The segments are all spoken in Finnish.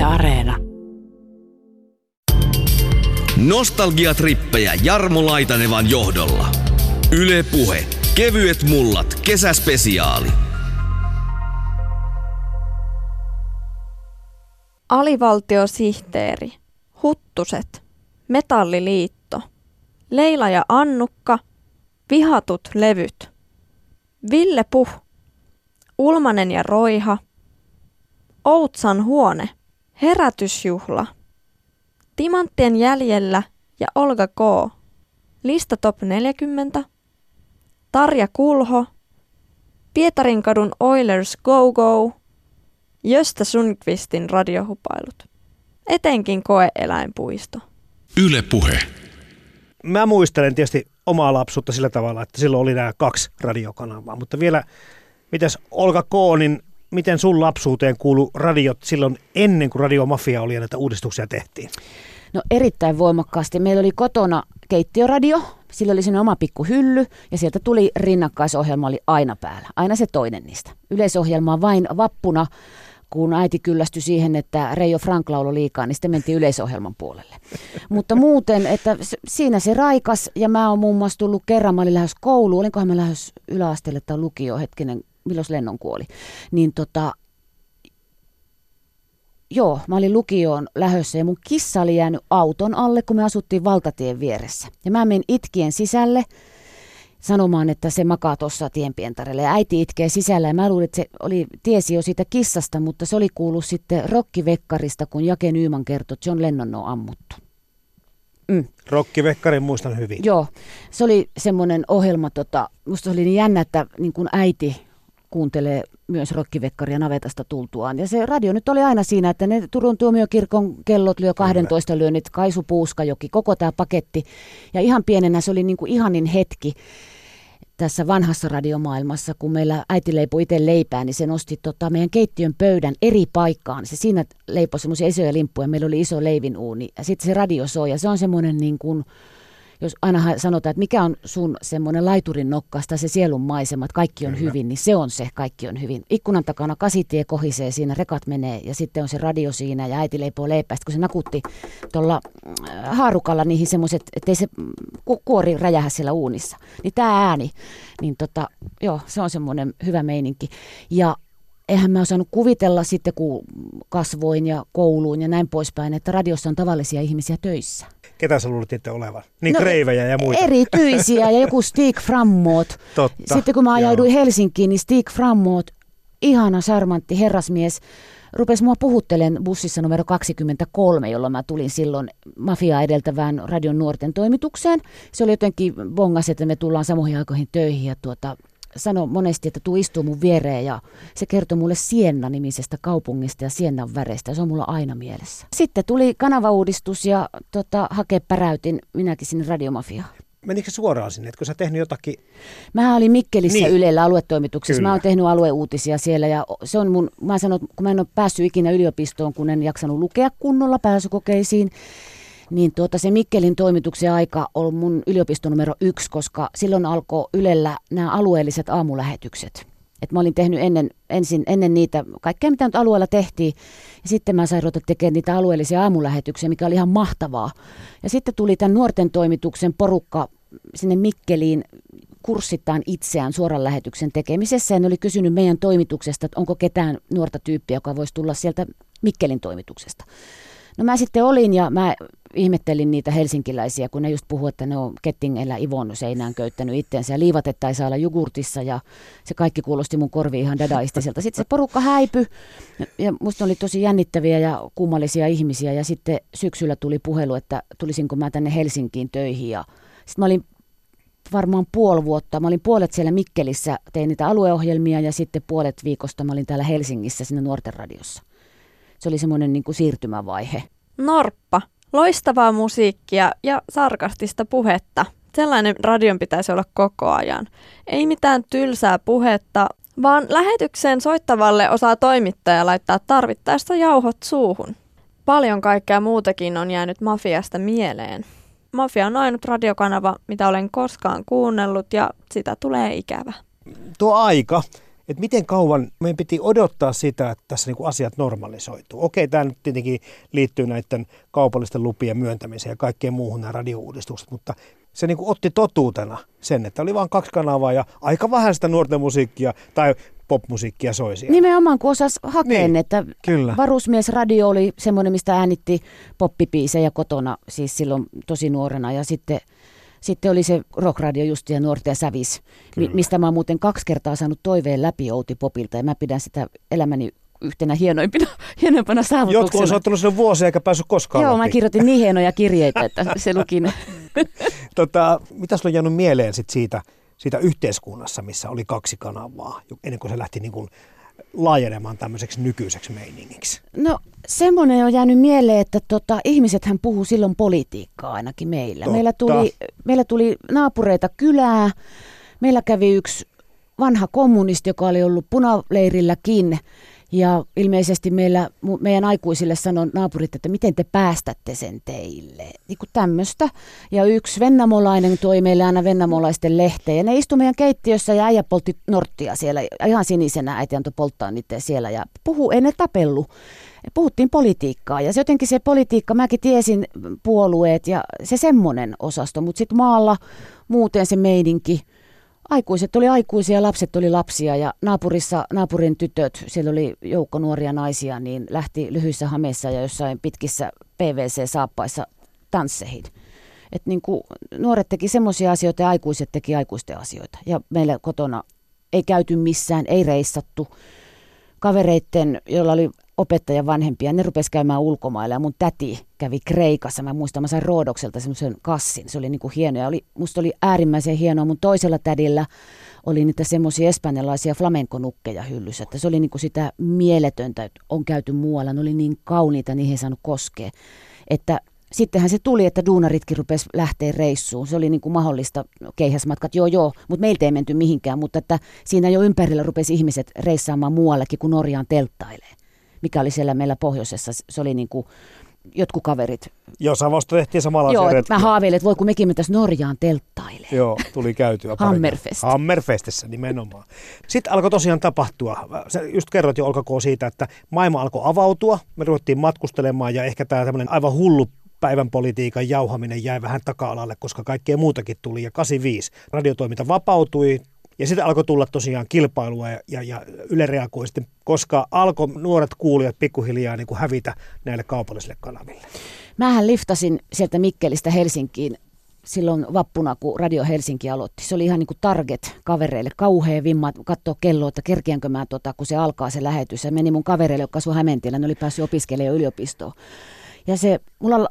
Yle Areena. Nostalgiatrippejä Jarmo Laitanevan johdolla. Yle Puhe. Kevyet mullat. Kesäspesiaali. Alivaltiosihteeri. Huttuset. Metalliliitto. Leila ja Annukka. Vihatut levyt. Ville Puh. Ulmanen ja Roiha. Outsan huone. Herätysjuhla. Timanttien jäljellä ja Olga K. Lista top 40. Tarja Kulho. Pietarinkadun Oilers Go Go. Jöstä Sundqvistin radiohupailut. Etenkin koeeläinpuisto. Yle Puhe. Mä muistelen tietysti omaa lapsuutta sillä tavalla, että silloin oli nämä kaksi radiokanavaa, mutta vielä, mitäs Olga K, niin miten sun lapsuuteen kuulu radiot silloin ennen kuin Radiomafia oli ja näitä uudistuksia tehtiin? No erittäin voimakkaasti. Meillä oli kotona keittiöradio, sillä oli sinne oma pikku hylly ja sieltä tuli rinnakkaisohjelma oli aina päällä, aina se toinen niistä. Yleisohjelma vain vappuna, kun äiti kyllästyi siihen, että Reijo Frank lauloi liikaa, niin sitten mentiin yleisohjelman puolelle. Mutta muuten, että siinä se raikas ja mä oon muun muassa tullut kerran, mä olin lähes kouluun, olinkohan mä lähes yläasteelle tai lukio hetkinen, milloin Lennon kuoli, niin tota, joo, mä olin lukioon lähössä ja mun kissa oli jäänyt auton alle, kun me asuttiin valtatien vieressä. Ja mä menin itkien sisälle sanomaan, että se makaa tuossa tienpientarelle. Ja äiti itkee sisällä ja mä luulin, että se oli, tiesi jo siitä kissasta, mutta se oli kuullut sitten rokkivekkarista, kun Jake Nyyman kertoi, että John Lennon on ammuttu. Mm. Rokkivekkarin muistan hyvin. Joo, se oli semmoinen ohjelma, tota, musta oli niin jännä, että niin kun äiti kuuntelee myös rokkivekkaria navetasta tultuaan. Ja se radio nyt oli aina siinä, että ne Turun tuomiokirkon kellot lyö 12 lyönnit, Kaisu Puuskajoki, koko tämä paketti. Ja ihan pienenä se oli niin kuin ihanin hetki tässä vanhassa radiomaailmassa, kun meillä äiti leipoi itse leipää, niin se nosti tota, meidän keittiön pöydän eri paikkaan. Se siinä leipoi semmoisia isoja limppuja, meillä oli iso leivinuuni ja sitten se radio soi ja se on semmoinen niin kuin, jos aina sanotaan, että mikä on sun semmoinen laiturin nokkasta, se sielun maisema, että kaikki on Kyllä. hyvin, niin se on se, kaikki on hyvin. Ikkunan takana kasitie kohisee siinä, rekat menee ja sitten on se radio siinä ja äiti leipoo leipää. Sitten kun se nakutti tuolla äh, haarukalla niihin semmoiset, ettei se kuori räjähä siellä uunissa, niin tämä ääni, niin tota, joo, se on semmoinen hyvä meininki. Ja eihän mä osannut kuvitella sitten, kun kasvoin ja kouluun ja näin poispäin, että radiossa on tavallisia ihmisiä töissä. Ketä sä luulit itse olevan? Niin no, kreivejä ja muita. Erityisiä ja joku Stig Frammoot. Totta. Sitten kun mä ajauduin Joo. Helsinkiin, niin Stig Frammoot, ihana sarmantti herrasmies, rupesi mua puhuttelen bussissa numero 23, jolloin mä tulin silloin mafia edeltävään radion nuorten toimitukseen. Se oli jotenkin bongas, että me tullaan samoihin aikoihin töihin ja tuota, sanoi monesti, että tuu istuu mun viereen ja se kertoi mulle Sienna-nimisestä kaupungista ja Siennan väreistä. Se on mulla aina mielessä. Sitten tuli kanavauudistus ja tota, hake päräytin minäkin sinne radiomafiaan. Menikö suoraan sinne, etkö sä tehnyt jotakin? Mä olin Mikkelissä niin. Ylellä aluetoimituksessa. Kyllä. Mä oon tehnyt alueuutisia siellä ja se on mun, mä sanon, kun mä en ole päässyt ikinä yliopistoon, kun en jaksanut lukea kunnolla pääsykokeisiin, niin tuota, se Mikkelin toimituksen aika on mun yliopisto numero yksi, koska silloin alkoi Ylellä nämä alueelliset aamulähetykset. Et mä olin tehnyt ennen, ensin, ennen niitä kaikkea, mitä nyt alueella tehtiin. Ja sitten mä sain ruveta tekemään niitä alueellisia aamulähetyksiä, mikä oli ihan mahtavaa. Ja sitten tuli tämän nuorten toimituksen porukka sinne Mikkeliin kurssittain itseään suoran lähetyksen tekemisessä. Ja ne oli kysynyt meidän toimituksesta, että onko ketään nuorta tyyppiä, joka voisi tulla sieltä Mikkelin toimituksesta. No mä sitten olin ja mä ihmettelin niitä helsinkiläisiä, kun ne just puhuu, että ne on kettingellä Ivon seinään köyttänyt itteensä ja liivatetta ei saa olla jogurtissa ja se kaikki kuulosti mun korviin ihan dadaistiselta. Sitten se porukka häipy ja musta oli tosi jännittäviä ja kummallisia ihmisiä ja sitten syksyllä tuli puhelu, että tulisinko mä tänne Helsinkiin töihin ja sitten mä olin varmaan puoli vuotta. Mä olin puolet siellä Mikkelissä, tein niitä alueohjelmia ja sitten puolet viikosta mä olin täällä Helsingissä siinä nuorten radiossa. Se oli semmoinen niin kuin siirtymävaihe. Norppa, Loistavaa musiikkia ja sarkastista puhetta. Sellainen radion pitäisi olla koko ajan. Ei mitään tylsää puhetta, vaan lähetykseen soittavalle osaa toimittaja laittaa tarvittaessa jauhot suuhun. Paljon kaikkea muutakin on jäänyt Mafiasta mieleen. Mafia on ainut radiokanava, mitä olen koskaan kuunnellut ja sitä tulee ikävä. Tuo aika, että miten kauan meidän piti odottaa sitä, että tässä niin asiat normalisoituu. Okei, tämä nyt tietenkin liittyy näiden kaupallisten lupien myöntämiseen ja kaikkeen muuhun nämä radiouudistukset, mutta se niin otti totuutena sen, että oli vain kaksi kanavaa ja aika vähän sitä nuorten musiikkia tai popmusiikkia soi siellä. Nimenomaan, kun osas hakea, Niin, että kyllä. varusmiesradio oli semmoinen, mistä äänitti poppipiisejä kotona, siis silloin tosi nuorena. Ja sitten, sitten oli se rockradio just ja nuorten sävis, Kyllä. mistä mä oon muuten kaksi kertaa saanut toiveen läpi Outi Popilta. Ja mä pidän sitä elämäni yhtenä hienoimpina, hienoimpana saavutuksena. Jotkut on soittanut sen vuosia eikä päässyt koskaan Joo, läpi. mä kirjoitin niin hienoja kirjeitä, että se luki ne. Tota, mitä sulla on jäänyt mieleen sit siitä, siitä yhteiskunnassa, missä oli kaksi kanavaa, ennen kuin se lähti niin kuin laajenemaan tämmöiseksi nykyiseksi meiningiksi? No semmoinen on jäänyt mieleen, että tota, ihmisethän puhuu silloin politiikkaa ainakin meillä. Totta. Meillä tuli, meillä tuli naapureita kylää, meillä kävi yksi vanha kommunisti, joka oli ollut punaleirilläkin. Ja ilmeisesti meillä, meidän aikuisille sanoi naapurit, että miten te päästätte sen teille. Niin kuin tämmöistä. Ja yksi vennamolainen toi meille aina vennamolaisten lehteen. Ja ne istui meidän keittiössä ja äijä poltti norttia siellä. Ihan sinisenä äiti antoi polttaa niitä siellä. Ja puhu, ei ne tapellu. Puhuttiin politiikkaa ja se jotenkin se politiikka, mäkin tiesin puolueet ja se semmoinen osasto, mutta sitten maalla muuten se meidinki. Aikuiset oli aikuisia, lapset oli lapsia ja naapurissa, naapurin tytöt, siellä oli joukko nuoria naisia, niin lähti lyhyissä hameissa ja jossain pitkissä PVC-saappaissa tansseihin. Et niin kuin nuoret teki semmoisia asioita ja aikuiset teki aikuisten asioita. Ja meillä kotona ei käyty missään, ei reissattu. Kavereitten, joilla oli opettajan vanhempia, ne rupesi käymään ulkomailla ja mun täti kävi Kreikassa. Mä muistan, mä sain Roodokselta semmoisen kassin. Se oli niin kuin hieno ja oli, musta oli äärimmäisen hienoa. Mun toisella tädillä oli niitä semmoisia espanjalaisia flamenkonukkeja hyllyssä. Että se oli niin kuin sitä mieletöntä, että on käyty muualla. Ne oli niin kauniita, niihin ei saanut koskea. Että sittenhän se tuli, että duunaritkin rupesi lähteä reissuun. Se oli niin kuin mahdollista, keihäsmatkat, joo joo, mutta meiltä ei menty mihinkään. Mutta että siinä jo ympärillä rupesi ihmiset reissaamaan muuallekin kuin Norjaan telttailee. Mikä oli siellä meillä pohjoisessa. Se oli niin kuin jotkut kaverit. Jossain vasta tehtiin samalla joo, mä haaveilin, että voi kun mekin mentäisiin Norjaan telttailee. Joo, tuli käytyä. Hammerfest. Hammerfestissä nimenomaan. Sitten alkoi tosiaan tapahtua. Sä just kerroit jo Olkakoo siitä, että maailma alkoi avautua. Me ruvettiin matkustelemaan ja ehkä tämä tämmöinen aivan hullu päivän politiikan jauhaminen jäi vähän taka-alalle, koska kaikkea muutakin tuli. Ja 85 radiotoiminta vapautui, ja sitten alkoi tulla tosiaan kilpailua ja, ja, ja Yle reagoi sitten, koska alkoi nuoret kuulijat pikkuhiljaa niin kuin hävitä näille kaupallisille kanaville. Mähän liftasin sieltä Mikkelistä Helsinkiin silloin vappuna, kun Radio Helsinki aloitti. Se oli ihan niin kuin target kavereille. Kauhea vimma katsoa kelloa, että kerkiänkö mä, tota, kun se alkaa se lähetys. Se meni mun kavereille, jotka asui Hämeentiellä. Ne oli päässyt opiskelemaan yliopistoon. Ja se, mulla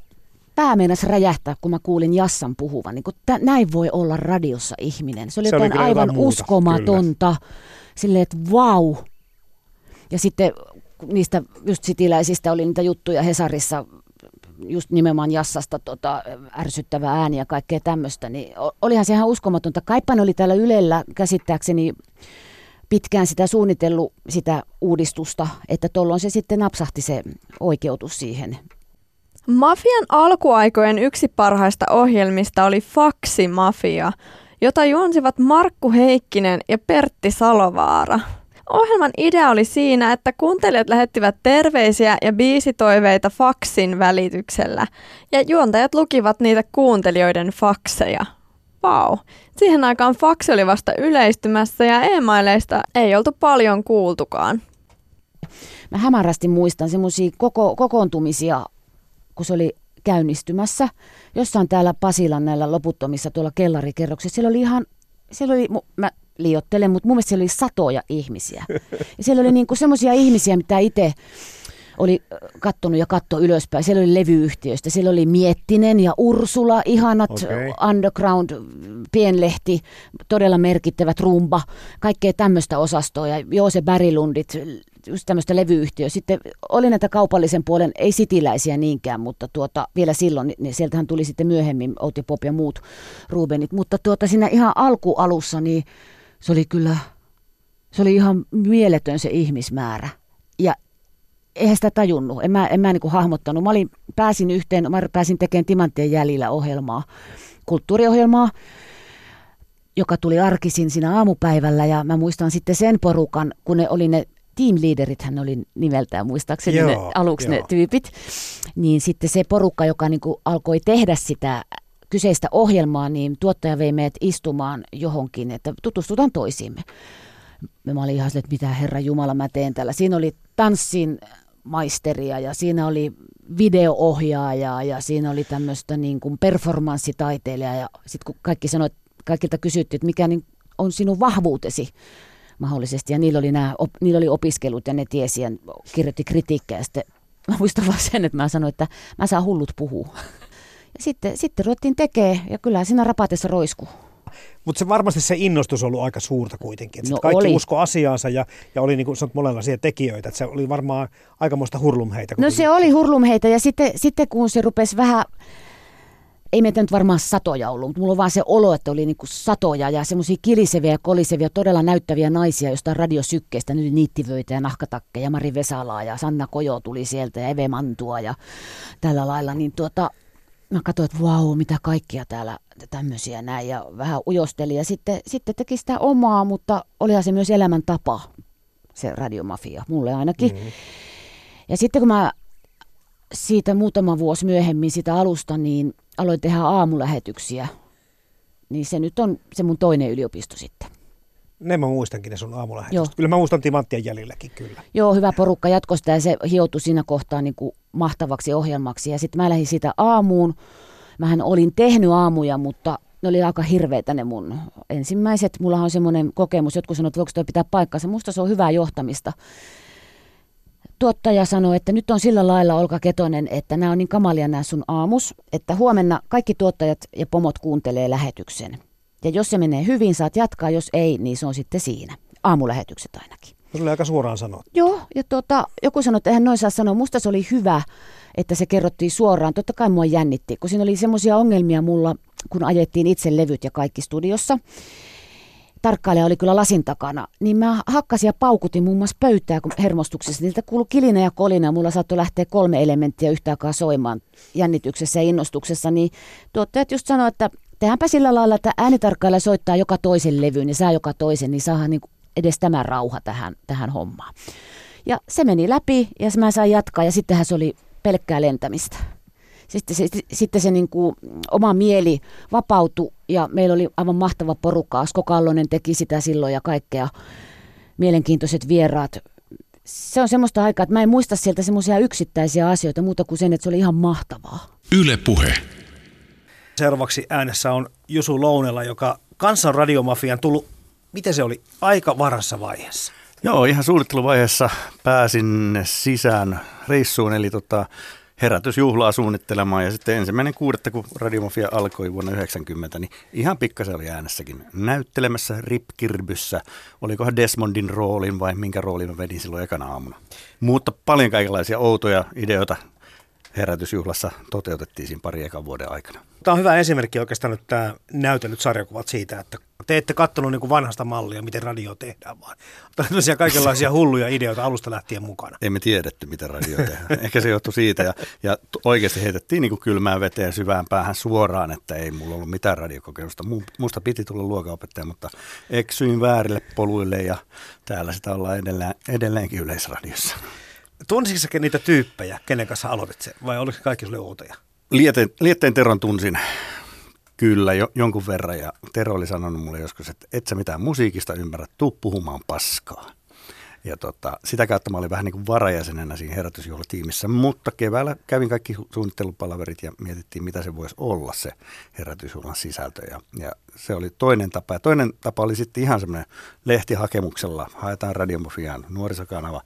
pää meinasi räjähtää, kun mä kuulin Jassan puhuvan. Niin tä, näin voi olla radiossa ihminen. Se oli Se oli jotain kyllä aivan muuta, uskomatonta. Silleen, että vau. Ja sitten niistä just sitiläisistä oli niitä juttuja Hesarissa just nimenomaan jassasta tota, ärsyttävää ääni ja kaikkea tämmöistä, niin olihan se ihan uskomatonta. Kaipan oli täällä Ylellä käsittääkseni pitkään sitä suunnitellut sitä uudistusta, että tuolloin se sitten napsahti se oikeutus siihen. Mafian alkuaikojen yksi parhaista ohjelmista oli Faksi Mafia, jota juonsivat Markku Heikkinen ja Pertti Salovaara. Ohjelman idea oli siinä, että kuuntelijat lähettivät terveisiä ja biisitoiveita faksin välityksellä, ja juontajat lukivat niitä kuuntelijoiden fakseja. Vau. Siihen aikaan faksi oli vasta yleistymässä ja e-maileista ei oltu paljon kuultukaan. Mä hämärästi muistan semmoisia koko, kokoontumisia, kun se oli käynnistymässä. Jossain täällä Pasilan näillä loputtomissa tuolla kellarikerroksissa. Siellä oli ihan, siellä oli, mä liiottelen, mutta mun mielestä siellä oli satoja ihmisiä. Ja siellä oli niinku semmoisia ihmisiä, mitä itse oli kattonut ja katto ylöspäin. Siellä oli levyyhtiöistä. Siellä oli Miettinen ja Ursula, ihanat okay. underground, pienlehti, todella merkittävät rumba, kaikkea tämmöistä osastoa. Ja Joose Bärilundit, just tämmöistä levyyhtiöä. Sitten oli näitä kaupallisen puolen, ei sitiläisiä niinkään, mutta tuota, vielä silloin, niin sieltähän tuli sitten myöhemmin Outi Pop ja muut Rubenit. Mutta tuota, siinä ihan alkualussa, niin se oli kyllä, se oli ihan mieletön se ihmismäärä. Ja eihän sitä tajunnut, en mä, en mä niin hahmottanut. Mä olin, pääsin yhteen, mä pääsin tekemään Timanttien jäljillä ohjelmaa, kulttuuriohjelmaa, joka tuli arkisin siinä aamupäivällä ja mä muistan sitten sen porukan, kun ne oli ne team leaderit, hän oli nimeltään muistaakseni joo, ne, aluksi joo. ne tyypit, niin sitten se porukka, joka niin kuin alkoi tehdä sitä kyseistä ohjelmaa, niin tuottaja vei meidät istumaan johonkin, että tutustutaan toisiimme. Mä olin ihan että mitä herra Jumala mä teen täällä. Siinä oli tanssin maisteria ja siinä oli videoohjaajaa ja siinä oli tämmöistä niin kuin performanssitaiteilijaa ja sitten kun kaikki sanoivat, kaikilta kysyttiin, että mikä niin on sinun vahvuutesi mahdollisesti ja niillä oli, nämä, op, niillä oli opiskelut ja ne tiesi ja kirjoitti kritiikkejä ja mä muistan vaan sen, että mä sanoin, että mä saan hullut puhua. Ja sitten, sitten ruvettiin tekemään ja kyllä siinä rapatessa roiskuu. Mutta se varmasti se innostus on ollut aika suurta kuitenkin. Että no kaikki oli. usko asiaansa ja, ja oli niin kuin monenlaisia tekijöitä. Että se oli varmaan aikamoista hurlumheitä. No se oli hurlumheitä ja sitten, sitten kun se rupesi vähän ei meitä nyt varmaan satoja ollut, mutta mulla on vaan se olo, että oli niinku satoja ja semmoisia kiliseviä ja kolisevia, todella näyttäviä naisia jostain radiosykkeestä, nyt niittivöitä ja nahkatakkeja, Mari Vesalaa ja Sanna Kojo tuli sieltä ja Eve Mantua ja tällä lailla, niin tuota, mä katsoin, että vau, mitä kaikkia täällä tämmöisiä näin ja vähän ujosteli ja sitten, sitten teki sitä omaa, mutta olihan se myös elämäntapa, se radiomafia, mulle ainakin. Mm. Ja sitten kun mä siitä muutama vuosi myöhemmin sitä alusta, niin aloin tehdä aamulähetyksiä, niin se nyt on se mun toinen yliopisto sitten. Ne mä muistankin ne sun aamulähetykset. Kyllä mä muistan Timanttien jäljilläkin kyllä. Joo, hyvä porukka jatkosta ja se hioutui siinä kohtaa niin kuin mahtavaksi ohjelmaksi. Ja sitten mä lähdin siitä aamuun. Mähän olin tehnyt aamuja, mutta ne oli aika hirveitä ne mun ensimmäiset. Mulla on semmoinen kokemus, jotkut sanoivat, että voiko toi pitää paikkansa. Musta se on hyvää johtamista tuottaja sanoi, että nyt on sillä lailla Olka Ketonen, että nämä on niin kamalia nämä sun aamus, että huomenna kaikki tuottajat ja pomot kuuntelee lähetyksen. Ja jos se menee hyvin, saat jatkaa, jos ei, niin se on sitten siinä. Aamulähetykset ainakin. Se oli aika suoraan sanoa. Joo, ja tuota, joku sanoi, että eihän noin saa sanoa. Musta se oli hyvä, että se kerrottiin suoraan. Totta kai mua jännitti, kun siinä oli semmoisia ongelmia mulla, kun ajettiin itse levyt ja kaikki studiossa tarkkailija oli kyllä lasin takana, niin mä hakkasin ja paukutin muun muassa pöytää kun hermostuksessa. Niiltä kuului kilina ja kolina ja mulla saattoi lähteä kolme elementtiä yhtä aikaa soimaan jännityksessä ja innostuksessa. Niin tuottajat just sanoi, että tehdäänpä sillä lailla, että äänitarkkailija soittaa joka toisen levyyn ja saa joka toisen, niin saadaan niin edes tämä rauha tähän, tähän hommaan. Ja se meni läpi ja mä sain jatkaa ja sittenhän se oli pelkkää lentämistä sitten se, sitten se niin kuin, oma mieli vapautui ja meillä oli aivan mahtava porukka. Asko Kallonen teki sitä silloin ja kaikkea mielenkiintoiset vieraat. Se on semmoista aikaa, että mä en muista sieltä semmoisia yksittäisiä asioita muuta kuin sen, että se oli ihan mahtavaa. Yle puhe. Seuraavaksi äänessä on Jusu Lounella, joka kansan radiomafian tullut, miten se oli, aika varassa vaiheessa. Joo, ihan suunnitteluvaiheessa pääsin sisään reissuun, eli tota, herätysjuhlaa suunnittelemaan ja sitten ensimmäinen kuudetta, kun Radiomafia alkoi vuonna 90, niin ihan pikkasen oli äänessäkin näyttelemässä Ripkirbyssä. Olikohan Desmondin roolin vai minkä roolin mä vedin silloin ekana aamuna. Mutta paljon kaikenlaisia outoja ideoita herätysjuhlassa toteutettiin siinä pari ekan vuoden aikana. Tämä on hyvä esimerkki oikeastaan nyt tämä näytellyt sarjakuvat siitä, että te ette katsonut niin vanhasta mallia, miten radio tehdään, vaan tällaisia kaikenlaisia hulluja ideoita alusta lähtien mukana. Emme tiedetty, miten radio tehdään. Ehkä se johtui siitä ja, ja oikeasti heitettiin niin kuin kylmään veteen syvään päähän suoraan, että ei mulla ollut mitään radiokokemusta. Musta piti tulla luokanopettaja, mutta eksyin väärille poluille ja täällä sitä ollaan edelleen, edelleenkin yleisradiossa. Tunsitko niitä tyyppejä, kenen kanssa aloitit se, vai oliko kaikki sulle outoja? Lieteen, Lietteen Teron tunsin kyllä jo, jonkun verran ja Tero oli sanonut mulle joskus, että et sä mitään musiikista ymmärrä, tuu puhumaan paskaa. Ja tota, sitä kautta mä olin vähän niin kuin varajäsenenä siinä herätysjuhlatiimissä, mutta keväällä kävin kaikki suunnittelupalaverit ja mietittiin, mitä se voisi olla se herätysjuhlan sisältö. Ja, ja se oli toinen tapa. Ja toinen tapa oli sitten ihan semmoinen lehtihakemuksella, haetaan radiomofiaan nuorisokanava,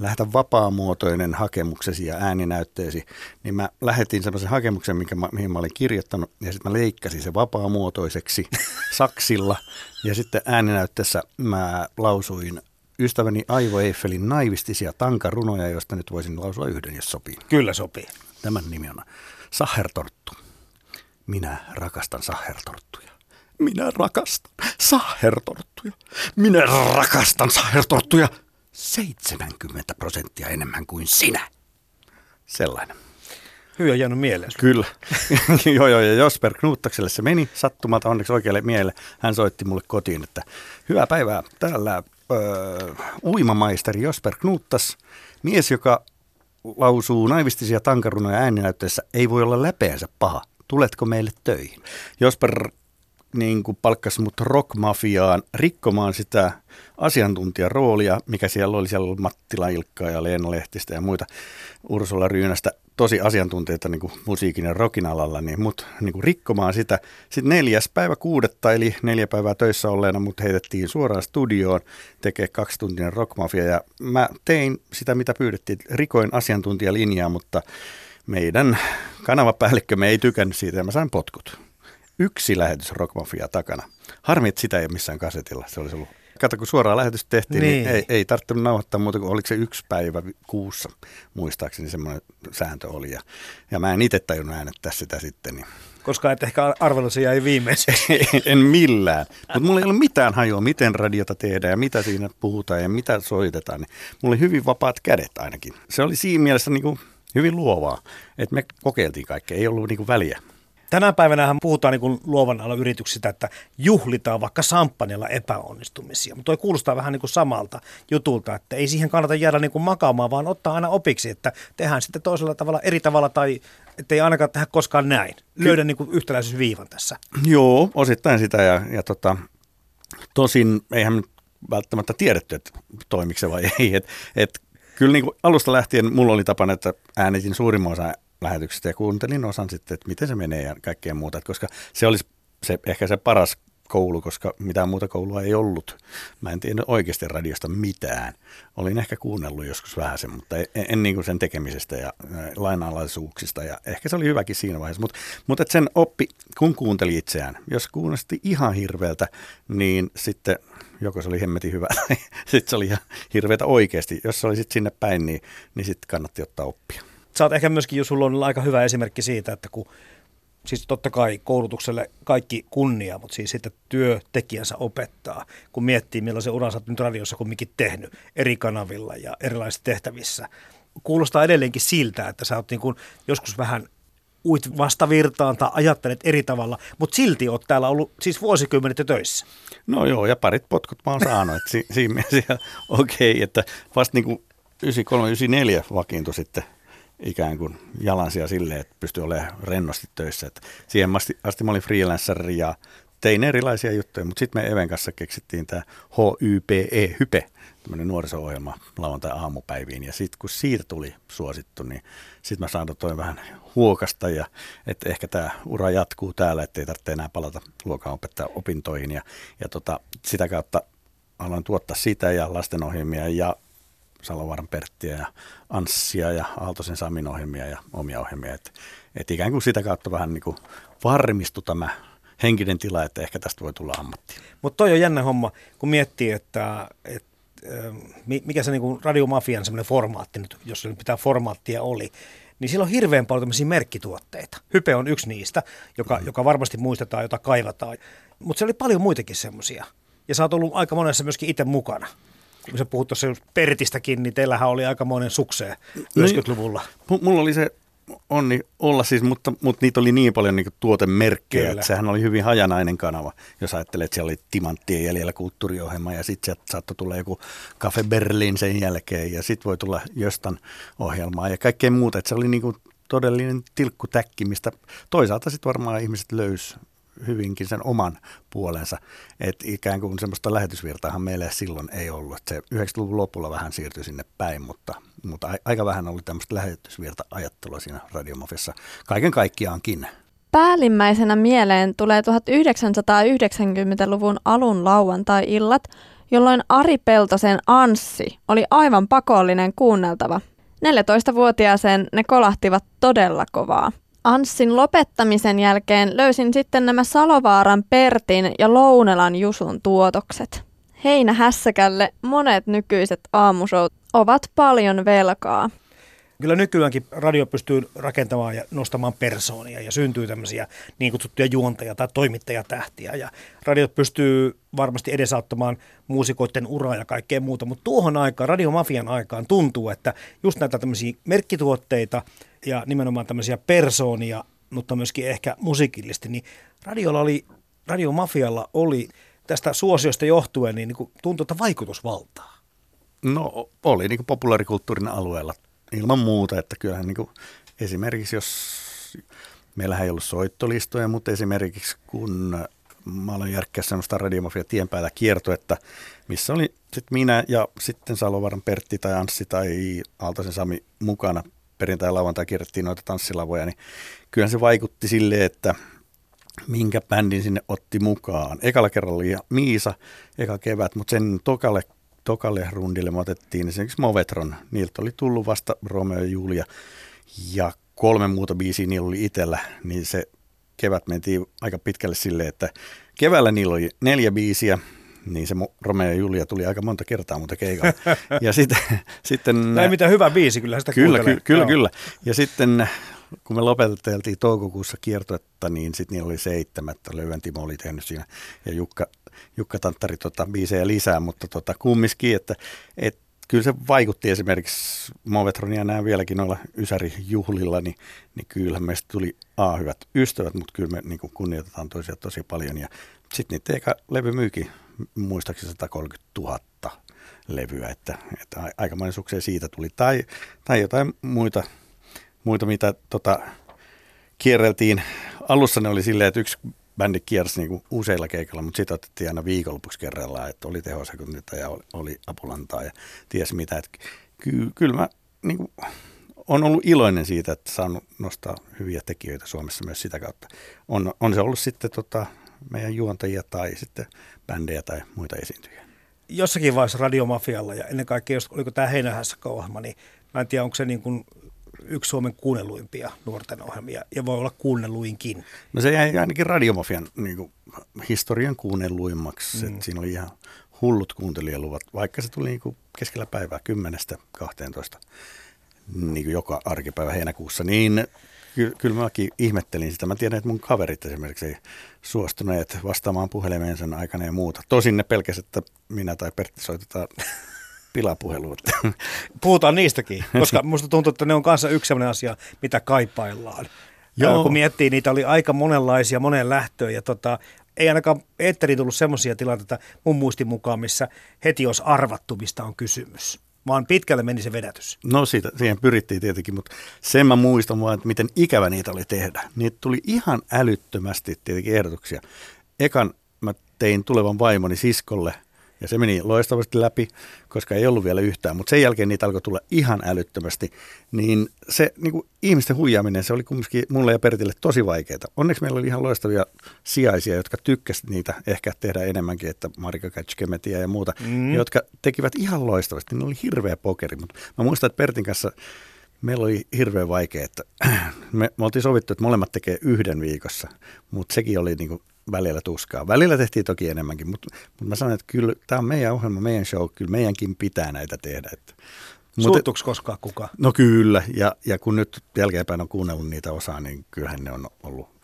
lähetä vapaamuotoinen hakemuksesi ja ääninäytteesi, niin mä lähetin semmoisen hakemuksen, minkä mä, mihin mä olin kirjoittanut, ja sitten mä leikkasin se vapaamuotoiseksi saksilla, ja sitten ääninäytteessä mä lausuin ystäväni Aivo Eiffelin naivistisia tankarunoja, joista nyt voisin lausua yhden, jos sopii. Kyllä sopii. Tämän nimi on Sahertorttu. Minä rakastan sahertorttuja. Minä rakastan sahertorttuja. Minä rakastan sahertorttuja. 70 prosenttia enemmän kuin sinä. Sellainen. On jäänyt mieleen. Kyllä. joo, joo, ja Josper Knuuttakselle se meni sattumalta onneksi oikealle mielelle. Hän soitti mulle kotiin, että hyvää päivää. Täällä öö, uimamaisteri Josper Knuuttas, mies, joka lausuu naivistisia tankarunoja ääninäytteessä, ei voi olla läpeensä paha. Tuletko meille töihin? Josper niin kuin palkkasi mut rockmafiaan rikkomaan sitä asiantuntijan roolia, mikä siellä oli. Siellä oli Mattila Ilkkaa ja Leena Lehtistä ja muita Ursula Ryynästä tosi asiantuntijoita niin kuin musiikin ja rockin alalla, niin mut niin kuin rikkomaan sitä. Sitten neljäs päivä kuudetta, eli neljä päivää töissä olleena, mut heitettiin suoraan studioon tekee kaksituntinen rockmafia. Ja mä tein sitä, mitä pyydettiin. Rikoin asiantuntijalinjaa, mutta meidän kanavapäällikkömme ei tykännyt siitä ja mä sain potkut. Yksi lähetys Rockmafia takana. Harmi, että sitä ei ole missään kasetilla. Se olisi ollut Kato, kun suoraan lähetys tehtiin, niin, niin ei, ei tarvittanut nauhoittaa muuta kuin oliko se yksi päivä kuussa, muistaakseni semmoinen sääntö oli. Ja, ja mä en itse tajunnut äänettää sitä sitten. Niin. Koska et ehkä arvelu se jäi viimeisen. en millään. Mutta mulla ei ollut mitään hajua, miten radiota tehdään ja mitä siinä puhutaan ja mitä soitetaan. Niin mulla oli hyvin vapaat kädet ainakin. Se oli siinä mielessä niin kuin hyvin luovaa, että me kokeiltiin kaikkea, ei ollut niin kuin väliä. Tänä päivänä puhutaan niin luovan alan yrityksistä, että juhlitaan vaikka samppanjalla epäonnistumisia. Mutta toi kuulostaa vähän niin kuin samalta jutulta, että ei siihen kannata jäädä niin kuin makaamaan, vaan ottaa aina opiksi, että tehdään sitten toisella tavalla, eri tavalla tai ei ainakaan tehdä koskaan näin. Löydä niin kuin yhtäläisyysviivan tässä. Joo, osittain sitä ja, ja tota, tosin eihän nyt välttämättä tiedetty, että toimiko se vai ei. Et, et, kyllä niin kuin alusta lähtien mulla oli tapana, että äänitin suurimman osan lähetyksestä ja kuuntelin osan sitten, että miten se menee ja kaikkea muuta, että koska se olisi se, ehkä se paras koulu, koska mitään muuta koulua ei ollut. Mä en tiedä oikeasti radiosta mitään. Olin ehkä kuunnellut joskus vähän sen, mutta en, en niin kuin sen tekemisestä ja lainalaisuuksista. Ja ehkä se oli hyväkin siinä vaiheessa. Mutta, mutta sen oppi, kun kuunteli itseään. Jos kuulosti ihan hirveältä, niin sitten joko se oli hemmetin hyvä tai sitten se oli ihan hirveätä oikeasti. Jos se oli sitten sinne päin, niin, niin sitten kannatti ottaa oppia sä oot ehkä myöskin, jos sulla on aika hyvä esimerkki siitä, että kun siis totta kai koulutukselle kaikki kunnia, mutta siis sitten työtekijänsä opettaa, kun miettii millaisen uran sä oot nyt radiossa kumminkin tehnyt eri kanavilla ja erilaisissa tehtävissä. Kuulostaa edelleenkin siltä, että sä oot niin kuin joskus vähän uit vastavirtaan tai ajattelet eri tavalla, mutta silti oot täällä ollut siis vuosikymmenet jo töissä. No joo, ja parit potkut mä oon saanut, että si- siinä mielessä okei, okay, että vasta niin kuin 93-94 vakiintui sitten – ikään kuin jalansia silleen, että pystyi olemaan rennosti töissä. Et siihen asti, asti mä olin freelancer ja tein erilaisia juttuja, mutta sitten me Even kanssa keksittiin tämä HYPE, Hype, tämmöinen nuoriso-ohjelma lauantai aamupäiviin. Ja sitten kun siitä tuli suosittu, niin sitten mä toi vähän huokasta ja että ehkä tämä ura jatkuu täällä, ettei tarvitse enää palata luokanopettaa opintoihin. Ja, ja tota, sitä kautta aloin tuottaa sitä ja lastenohjelmia ja Salovaaran Perttiä ja Anssia ja Aaltosen Samin ohjelmia ja omia ohjelmia. Että et ikään kuin sitä kautta vähän niin kuin varmistui tämä henkinen tila, että ehkä tästä voi tulla ammatti. Mutta toi on jännä homma, kun miettii, että, että mikä se niin radiomafian semmoinen formaatti nyt, jos se pitää formaattia oli, niin sillä on hirveän paljon tämmöisiä merkkituotteita. Hype on yksi niistä, joka, mm. joka varmasti muistetaan, jota kaivataan. Mutta se oli paljon muitakin semmoisia. Ja sä oot ollut aika monessa myöskin itse mukana kun sä puhut tuossa Pertistäkin, niin teillähän oli aikamoinen sukseen 90-luvulla. No, mulla oli se onni olla siis, mutta, mutta niitä oli niin paljon niin tuotemerkkejä, Kyllä. että sehän oli hyvin hajanainen kanava. Jos ajattelee, että siellä oli Timanttien jäljellä kulttuuriohjelma ja sitten sieltä saattoi tulla joku Cafe Berlin sen jälkeen ja sitten voi tulla Jostan ohjelmaa ja kaikkea muuta. Että se oli niin kuin todellinen tilkkutäkki, mistä toisaalta sitten varmaan ihmiset löysi hyvinkin sen oman puolensa. Että ikään kuin semmoista lähetysvirtaahan meille silloin ei ollut. Et se 90-luvun lopulla vähän siirtyi sinne päin, mutta, mutta aika vähän oli tämmöistä lähetysvirta-ajattelua siinä radiomafissa. Kaiken kaikkiaankin. Päällimmäisenä mieleen tulee 1990-luvun alun lauantai-illat, jolloin Ari Peltosen Anssi oli aivan pakollinen kuunneltava. 14-vuotiaaseen ne kolahtivat todella kovaa. Anssin lopettamisen jälkeen löysin sitten nämä Salovaaran Pertin ja Lounelan Jusun tuotokset. Heinä hässäkälle monet nykyiset aamushout ovat paljon velkaa. Kyllä nykyäänkin radio pystyy rakentamaan ja nostamaan persoonia ja syntyy tämmöisiä niin kutsuttuja juontajia tai toimittajatähtiä. Ja radiot pystyy varmasti edesauttamaan muusikoiden uraa ja kaikkea muuta, mutta tuohon aikaan, radiomafian aikaan tuntuu, että just näitä tämmöisiä merkkituotteita ja nimenomaan tämmöisiä persoonia, mutta myöskin ehkä musiikillisesti, niin radiolla oli, radiomafialla oli tästä suosiosta johtuen, niin, niin kuin tuntui, että vaikutusvaltaa. No oli niin populaarikulttuurin alueella ilman muuta, että kyllähän niin kuin esimerkiksi jos, meillähän ei ollut soittolistoja, mutta esimerkiksi kun mä aloin järkkää semmoista radiomafia tien päällä kiertoetta, missä oli sitten minä ja sitten Salovaran Pertti tai Anssi tai Aaltosen Sami mukana perjantai lauantai kierrettiin noita tanssilavoja, niin kyllähän se vaikutti silleen, että minkä bändin sinne otti mukaan. Ekalla kerralla oli Miisa, eka kevät, mutta sen tokalle tokalle rundille me otettiin esimerkiksi Movetron. Niiltä oli tullut vasta Romeo ja Julia ja kolme muuta biisiä niillä oli itsellä, niin se kevät mentiin aika pitkälle silleen, että keväällä niillä oli neljä biisiä, niin se Romeo ja Julia tuli aika monta kertaa mutta keikalla. Ja sitten, sitten Näin mitä hyvä biisi, kyllä sitä Kyllä, ky- kyllä, kyllä. Ja sitten kun me lopeteltiin toukokuussa kiertoetta, niin sitten niillä oli seitsemät. Löyvän Timo oli tehnyt siinä ja Jukka, Jukka Tanttari tota, biisejä lisää, mutta tota, kumminkin, että et, kyllä se vaikutti esimerkiksi Movetronia näen vieläkin noilla Ysäri-juhlilla, niin, niin kyllähän meistä tuli A, hyvät ystävät, mutta kyllä me niin kuin kunnioitetaan toisia tosi paljon. Ja sitten niitä eka levy myykin muistaakseni 130 000 levyä, että, että aikamoinen sukseen siitä tuli. Tai, tai jotain muita muita, mitä tota, kierreltiin. Alussa ne oli silleen, että yksi bändi kiersi niinku useilla keikalla, mutta sitten otettiin aina viikonlopuksi kerrallaan, että oli tehosekuntia ja oli, oli apulantaa ja ties mitä. Että ky, kyllä mä niinku, on ollut iloinen siitä, että saan nostaa hyviä tekijöitä Suomessa myös sitä kautta. On, on se ollut sitten tota, meidän juontajia tai sitten bändejä tai muita esiintyjiä. Jossakin vaiheessa Radiomafialla ja ennen kaikkea, jos oliko tämä Heinähässä-ohjelma, niin mä en tiedä, onko se niin kuin Suomen kuunnelluimpia nuorten ohjelmia ja voi olla kuunnelluinkin. No se jäi ainakin radiomafian niin kuin, historian kuunnelluimmaksi. Mm. siinä oli ihan hullut kuuntelijaluvat, vaikka se tuli niin kuin keskellä päivää 10-12 niin kuin joka arkipäivä heinäkuussa, niin ky- kyllä mäkin ihmettelin sitä. Mä tiedän, että mun kaverit esimerkiksi ei suostuneet vastaamaan puhelimeen sen aikana ja muuta. Tosin ne pelkäs, että minä tai Pertti soitetaan pilapuhelut. Puhutaan niistäkin, koska musta tuntuu, että ne on kanssa yksi sellainen asia, mitä kaipaillaan. Joo. Kun miettii, niitä oli aika monenlaisia, monen lähtöön ja tota, ei ainakaan Eetteriin tullut semmoisia tilanteita mun muistin mukaan, missä heti olisi arvattu, mistä on kysymys vaan pitkälle meni se vedätys. No siitä, siihen pyrittiin tietenkin, mutta sen mä muistan vaan, että miten ikävä niitä oli tehdä. Niitä tuli ihan älyttömästi tietenkin ehdotuksia. Ekan mä tein tulevan vaimoni siskolle – ja se meni loistavasti läpi, koska ei ollut vielä yhtään, mutta sen jälkeen niitä alkoi tulla ihan älyttömästi. Niin se niin kuin ihmisten huijaaminen, se oli kumminkin mulle ja Pertille tosi vaikeaa. Onneksi meillä oli ihan loistavia sijaisia, jotka tykkäsivät niitä ehkä tehdä enemmänkin, että Marika Katskemetiä ja muuta, mm. jotka tekivät ihan loistavasti. Ne oli hirveä pokeri, mutta mä muistan, että Pertin kanssa meillä oli hirveän vaikea, että me, me oltiin sovittu, että molemmat tekee yhden viikossa, mutta sekin oli niin kuin välillä tuskaa. Välillä tehtiin toki enemmänkin, mutta, mutta mä sanoin, että kyllä tämä on meidän ohjelma, meidän show, kyllä meidänkin pitää näitä tehdä. Että, Suuttuuko koskaan kuka? No kyllä, ja, ja kun nyt jälkeenpäin on kuunnellut niitä osaa, niin kyllähän ne on ollut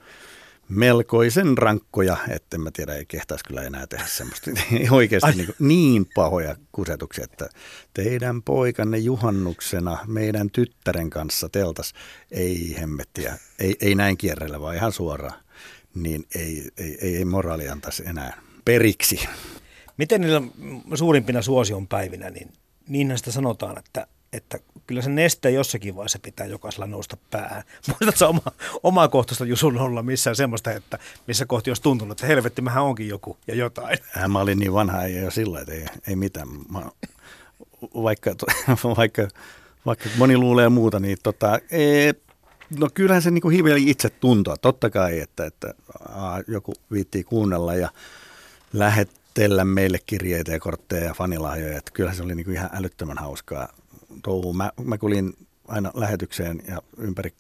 melkoisen rankkoja, että mä tiedä, ei kehtaisi kyllä enää tehdä semmoista oikeasti niin, kuin, niin pahoja kusetuksia, että teidän poikanne juhannuksena meidän tyttären kanssa teltas, ei hemmettiä, ei, ei näin kierrellä, vaan ihan suoraan niin ei, ei, ei, ei moraali antaisi enää periksi. Miten niillä suurimpina suosion päivinä, niin niinhän sitä sanotaan, että, että kyllä se neste jossakin vaiheessa pitää jokaisella nousta päähän. Muistatko oma, omakohtaista Jusun olla missään semmoista, että missä kohti olisi tuntunut, että helvetti, mähän onkin joku ja jotain. Äh, mä olin niin vanha ja jo sillä, että ei, ei mitään. Mä, vaikka, vaikka, vaikka moni luulee muuta, niin tota, ei, No kyllähän se niin hiveli itse tuntua, totta kai, että, että aa, joku viittii kuunnella ja lähetellä meille kirjeitä ja kortteja ja fanilahjoja, että kyllähän se oli niin ihan älyttömän hauskaa. Mä, mä kulin aina lähetykseen ja ympäri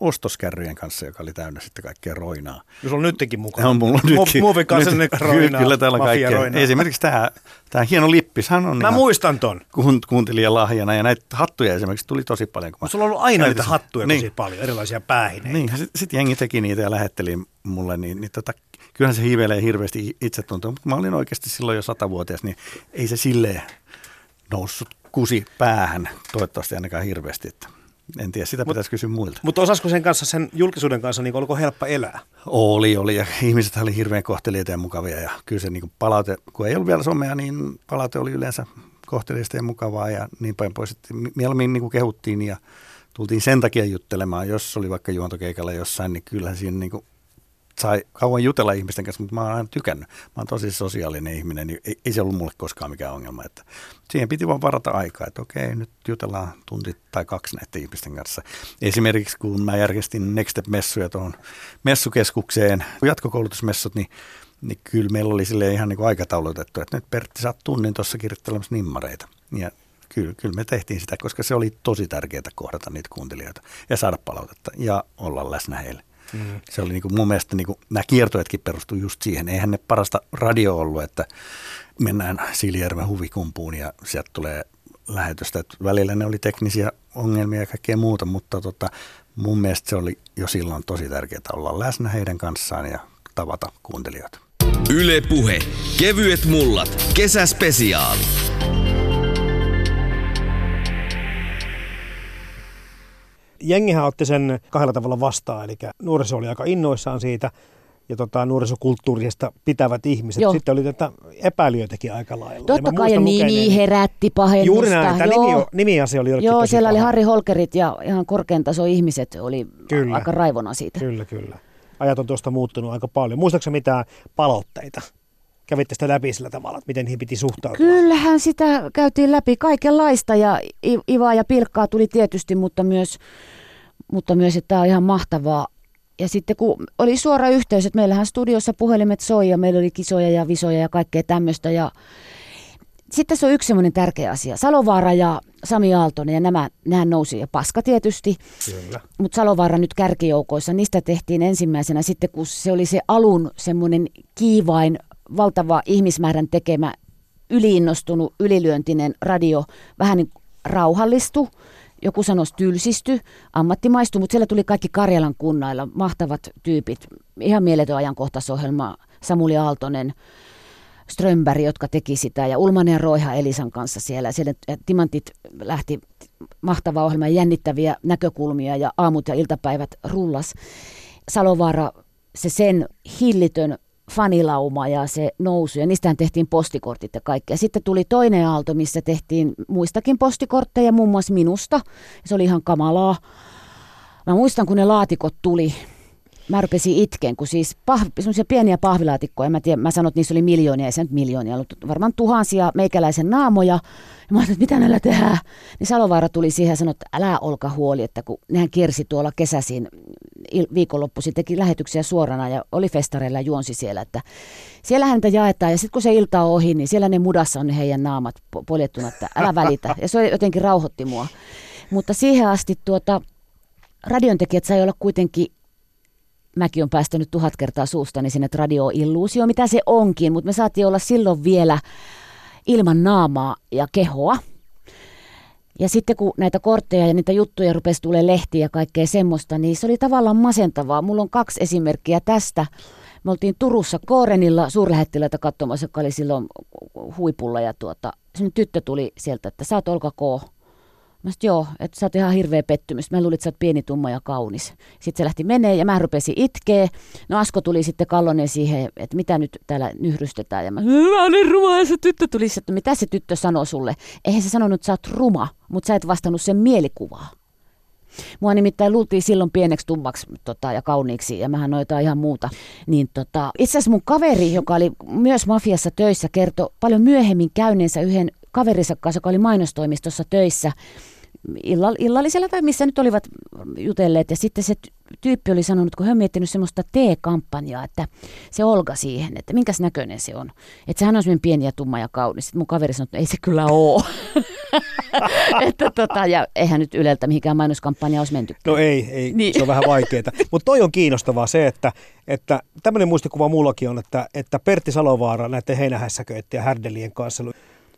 ostoskärryjen kanssa, joka oli täynnä sitten kaikkea roinaa. Jos on nytkin mukana. On mulla nytkin. Muovin kanssa nyt, roinaa, Kyllä täällä kaikkea. roinaa. Esimerkiksi tämä, tämä hieno lippishän on Mä muistan ton. kuun- kuuntelijan lahjana ja näitä hattuja esimerkiksi tuli tosi paljon. Kun Sulla on ollut aina niitä hattuja niin, tosi paljon, erilaisia päähineitä. Niin, sitten sit jengi teki niitä ja lähetteli mulle, niin, niin tota, kyllähän se hiivelee hirveästi itsetuntoa, mutta mä olin oikeasti silloin jo satavuotias, niin ei se silleen noussut kusi päähän, toivottavasti ainakaan hirveästi. Että en tiedä, sitä pitäisi kysyä muilta. Mutta osasko sen kanssa, sen julkisuuden kanssa, niin oliko helppo elää? Oli, oli ja ihmiset oli hirveän kohteliaita ja mukavia ja kyllä se niin palaute, kun ei ollut vielä somea, niin palaute oli yleensä kohteliasta ja mukavaa ja niin päin pois. Että mieluummin niin kehuttiin ja tultiin sen takia juttelemaan, jos oli vaikka juontokeikalla jossain, niin kyllähän siinä niin sai kauan jutella ihmisten kanssa, mutta mä oon aina tykännyt. Mä oon tosi sosiaalinen ihminen, niin ei, ei se ollut mulle koskaan mikään ongelma. Että siihen piti vaan varata aikaa, että okei, nyt jutellaan tunti tai kaksi näiden ihmisten kanssa. Esimerkiksi kun mä järjestin Next Step-messuja tuohon messukeskukseen, jatkokoulutusmessut, niin niin kyllä meillä oli sille ihan niin aikataulutettu, että nyt Pertti, sä oot tunnin tuossa kirjoittelemassa nimmareita. Ja kyllä, kyllä me tehtiin sitä, koska se oli tosi tärkeää kohdata niitä kuuntelijoita ja saada palautetta ja olla läsnä heille. Mm. Se oli niin kuin mun mielestä, niin kuin, nämä kiertoetkin perustuu just siihen. Eihän ne parasta radio ollut, että mennään Siljärven huvikumpuun ja sieltä tulee lähetystä. Että välillä ne oli teknisiä ongelmia ja kaikkea muuta, mutta tota, mun mielestä se oli jo silloin tosi tärkeää olla läsnä heidän kanssaan ja tavata kuuntelijoita. Yle Puhe. Kevyet mullat. Kesäspesiaali. Jengihän otti sen kahdella tavalla vastaan, eli nuoriso oli aika innoissaan siitä, ja tota, nuorisokulttuurisesta pitävät ihmiset. Joo. Sitten oli tätä epäilijöitäkin aika lailla. Totta kai, ja nimi herätti pahennusta. Juuri näin, tämä Joo. nimi, nimiasia oli Joo, siellä oli. Harri Holkerit ja ihan korkean tason ihmiset oli Kyllä. aika raivona siitä. Kyllä, kyllä. Ajat on tuosta muuttunut aika paljon. Muistaakseni mitään palautteita? Kävitte sitä läpi sillä tavalla, että miten niihin piti suhtautua? Kyllähän sitä käytiin läpi kaikenlaista ja Ivaa ja Pilkkaa tuli tietysti, mutta myös, mutta myös että tämä on ihan mahtavaa. Ja sitten kun oli suora yhteys, että meillähän studiossa puhelimet soi ja meillä oli kisoja ja visoja ja kaikkea tämmöistä. Ja sitten se on yksi semmoinen tärkeä asia. Salovaara ja Sami Aaltonen ja nämä, nehän nousi ja Paska tietysti. Kyllä. mutta Salovaara nyt kärkijoukoissa, niistä tehtiin ensimmäisenä sitten, kun se oli se alun semmoinen kiivain, valtava ihmismäärän tekemä, yliinnostunut, ylilyöntinen radio, vähän niin rauhallistu, joku sanoisi tylsisty, ammattimaistu, mutta siellä tuli kaikki Karjalan kunnailla, mahtavat tyypit, ihan mieletön ajankohtaisohjelma, Samuli Aaltonen, Strömberg, jotka teki sitä, ja Ulmanen ja Roiha Elisan kanssa siellä. Siellä Timantit lähti mahtava ohjelma, jännittäviä näkökulmia, ja aamut ja iltapäivät rullas. Salovaara, se sen hillitön fanilauma ja se nousu, ja niistähän tehtiin postikortit ja kaikkea. Sitten tuli toinen aalto, missä tehtiin muistakin postikortteja, muun muassa minusta. Se oli ihan kamalaa. Mä muistan, kun ne laatikot tuli, mä rupesin itken, kun siis pah, pieniä pahvilaatikkoja, mä, tiedän, mä sanon, että niissä oli miljoonia, ei se nyt miljoonia ollut, varmaan tuhansia meikäläisen naamoja. Ja mä ajattelin, että mitä näillä tehdään. Niin Salovaara tuli siihen ja sanoi, että älä olka huoli, että kun nehän kiersi tuolla kesäisin il- viikonloppuisin, teki lähetyksiä suorana ja oli festareilla ja juonsi siellä, että siellä häntä jaetaan ja sitten kun se ilta on ohi, niin siellä ne mudassa on ne heidän naamat po- poljettuna, että älä välitä. Ja se jotenkin rauhoitti mua. Mutta siihen asti tuota, radiontekijät sai olla kuitenkin mäkin on päästänyt tuhat kertaa suustani sinne, että radio on illuusio, mitä se onkin, mutta me saatiin olla silloin vielä ilman naamaa ja kehoa. Ja sitten kun näitä kortteja ja niitä juttuja rupesi tulee lehtiä ja kaikkea semmoista, niin se oli tavallaan masentavaa. Mulla on kaksi esimerkkiä tästä. Me oltiin Turussa Koorenilla suurlähettiläitä katsomassa, joka oli silloin huipulla ja tuota, tyttö tuli sieltä, että sä oot Olka. Mä sanoin, joo, että sä oot ihan hirveä pettymys. Mä luulin, että sä oot pieni, tumma ja kaunis. Sitten se lähti menee ja mä rupesin itkee. No Asko tuli sitten kallonen siihen, että mitä nyt täällä nyhrystetään. Ja mä, mä olin ruma ja se tyttö tuli, että mitä se tyttö sanoo sulle? Eihän se sanonut, että sä oot ruma, mutta sä et vastannut sen mielikuvaa. Mua nimittäin luultiin silloin pieneksi, tummaksi tota, ja kauniiksi, ja mähän noita ihan muuta. Niin, tota, itse asiassa mun kaveri, joka oli myös mafiassa töissä, kertoi paljon myöhemmin käyneensä yhden kaverinsa kanssa, joka oli mainostoimistossa töissä, illall- illallisella tai missä nyt olivat jutelleet. Ja sitten se ty- tyyppi oli sanonut, kun hän on miettinyt semmoista T-kampanjaa, että se Olga siihen, että minkäs näköinen se on. Että sehän on semmoinen pieni ja tumma ja kaunis. Sitten mun kaveri sanoi, että ei se kyllä ole. että tota, ja eihän nyt Yleltä mihinkään mainoskampanja olisi menty. No ei, ei niin. se on vähän vaikeaa. Mutta toi on kiinnostavaa se, että, että tämmöinen muistikuva mullakin on, että, että Pertti Salovaara näiden heinähässäköiden ja härdelien kanssa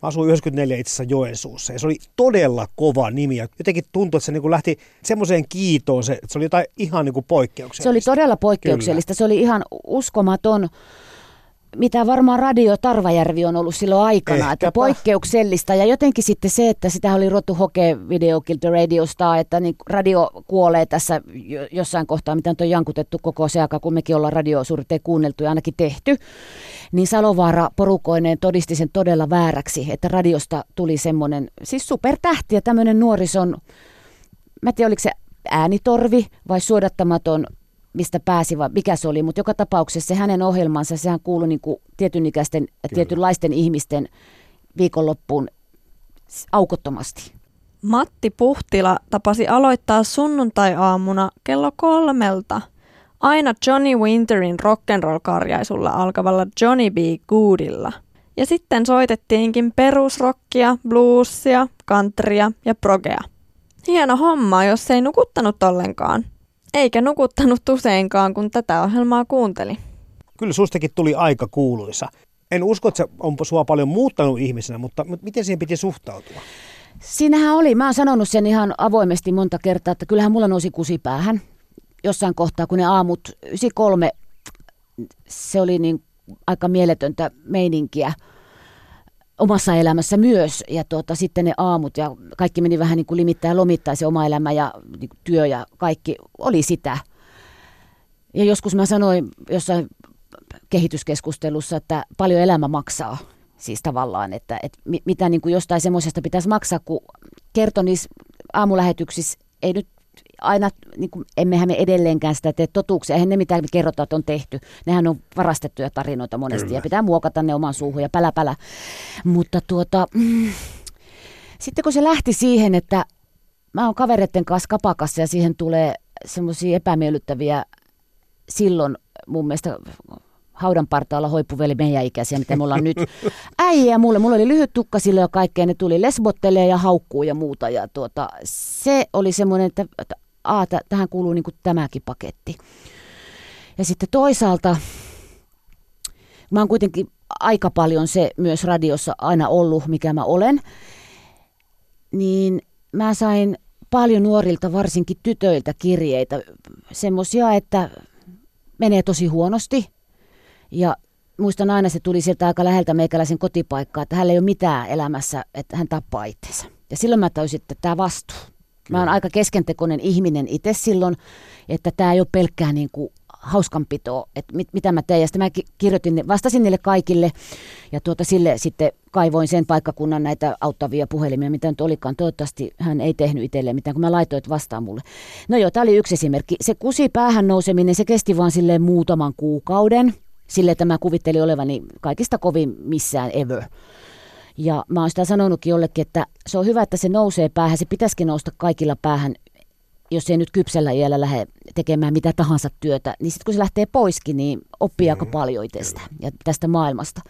asuin 94 itse asiassa Joensuussa ja se oli todella kova nimi ja jotenkin tuntui, että se niin kuin lähti semmoiseen kiitoon, se, se oli jotain ihan niin kuin poikkeuksellista. Se oli todella poikkeuksellista, Kyllä. se oli ihan uskomaton mitä varmaan Radio Tarvajärvi on ollut silloin aikana, Ehkäpä. että poikkeuksellista. Ja jotenkin sitten se, että sitä oli ruvettu hokea Video Kill the Radiosta, että niin radio kuolee tässä jossain kohtaa, mitä on jankutettu koko se aika, kun mekin ollaan radio suurin kuunneltu ja ainakin tehty. Niin Salovaara porukoineen todisti sen todella vääräksi, että radiosta tuli semmoinen, siis supertähti ja tämmöinen nuorison, mä en tiedä oliko se äänitorvi vai suodattamaton mistä pääsi, vai mikä se oli, mutta joka tapauksessa se hänen ohjelmansa, sehän kuului niin kuin tietynikäisten ja tietynlaisten ihmisten viikonloppuun aukottomasti. Matti Puhtila tapasi aloittaa sunnuntai-aamuna kello kolmelta aina Johnny Winterin rock'n'roll-karjaisulla alkavalla Johnny B. Goodilla. Ja sitten soitettiinkin perusrockia, bluesia, countrya ja progea. Hieno homma, jos ei nukuttanut ollenkaan. Eikä nukuttanut useinkaan, kun tätä ohjelmaa kuunteli. Kyllä sustakin tuli aika kuuluisa. En usko, että se on sua paljon muuttanut ihmisenä, mutta miten siihen piti suhtautua? Siinähän oli, mä oon sanonut sen ihan avoimesti monta kertaa, että kyllähän mulla nousi kusipäähän jossain kohtaa, kun ne aamut 93, se oli niin aika mieletöntä meininkiä omassa elämässä myös. Ja tuota, sitten ne aamut ja kaikki meni vähän niin kuin limittäin ja lomittain se oma elämä ja niin työ ja kaikki oli sitä. Ja joskus mä sanoin jossain kehityskeskustelussa, että paljon elämä maksaa. Siis tavallaan, että, että mitä niin kuin jostain semmoisesta pitäisi maksaa, kun kertoi niissä aamulähetyksissä ei nyt aina, niin kuin, emmehän me edelleenkään sitä tee totuuksia. Eihän ne, mitä me kerrotaan, että on tehty. Nehän on varastettuja tarinoita monesti Kyllä. ja pitää muokata ne oman suuhun ja pälä pälä. Mutta tuota, mm, sitten kun se lähti siihen, että mä oon kavereiden kanssa kapakassa ja siihen tulee semmoisia epämiellyttäviä silloin mun mielestä haudan partaalla hoipuveli meidän ikäisiä, mitä me ollaan nyt. Äijä mulle, mulla oli lyhyt tukka sille ja kaikkea, ne tuli lesbottelee ja haukkuu ja muuta. Ja tuota, se oli semmoinen, että, että a, t- tähän kuuluu niin kuin tämäkin paketti. Ja sitten toisaalta, mä oon kuitenkin aika paljon se myös radiossa aina ollut, mikä mä olen, niin mä sain paljon nuorilta, varsinkin tytöiltä kirjeitä, semmosia, että menee tosi huonosti. Ja muistan aina, se tuli sieltä aika läheltä meikäläisen kotipaikkaa, että hänellä ei ole mitään elämässä, että hän tappaa itsensä. Ja silloin mä täysin, että tämä vastuu. Mä oon aika keskentekoinen ihminen itse silloin, että tämä ei ole pelkkää niin kuin hauskanpitoa, että mit, mitä mä teen. Ja sitten mä kirjoitin, vastasin niille kaikille ja tuota sille sitten kaivoin sen paikkakunnan näitä auttavia puhelimia, mitä nyt olikaan. Toivottavasti hän ei tehnyt itselleen mitään, kun mä laitoin, että vastaa mulle. No joo, tämä oli yksi esimerkki. Se kusi päähän nouseminen, se kesti vaan silleen muutaman kuukauden. Sille että mä kuvittelin olevani kaikista kovin missään ever. Ja mä oon sitä sanonutkin jollekin, että se on hyvä, että se nousee päähän. Se pitäisikin nousta kaikilla päähän, jos ei nyt kypsellä iällä lähde tekemään mitä tahansa työtä. Niin sitten kun se lähtee poiskin, niin oppii mm, aika paljon itsestä ja tästä maailmasta.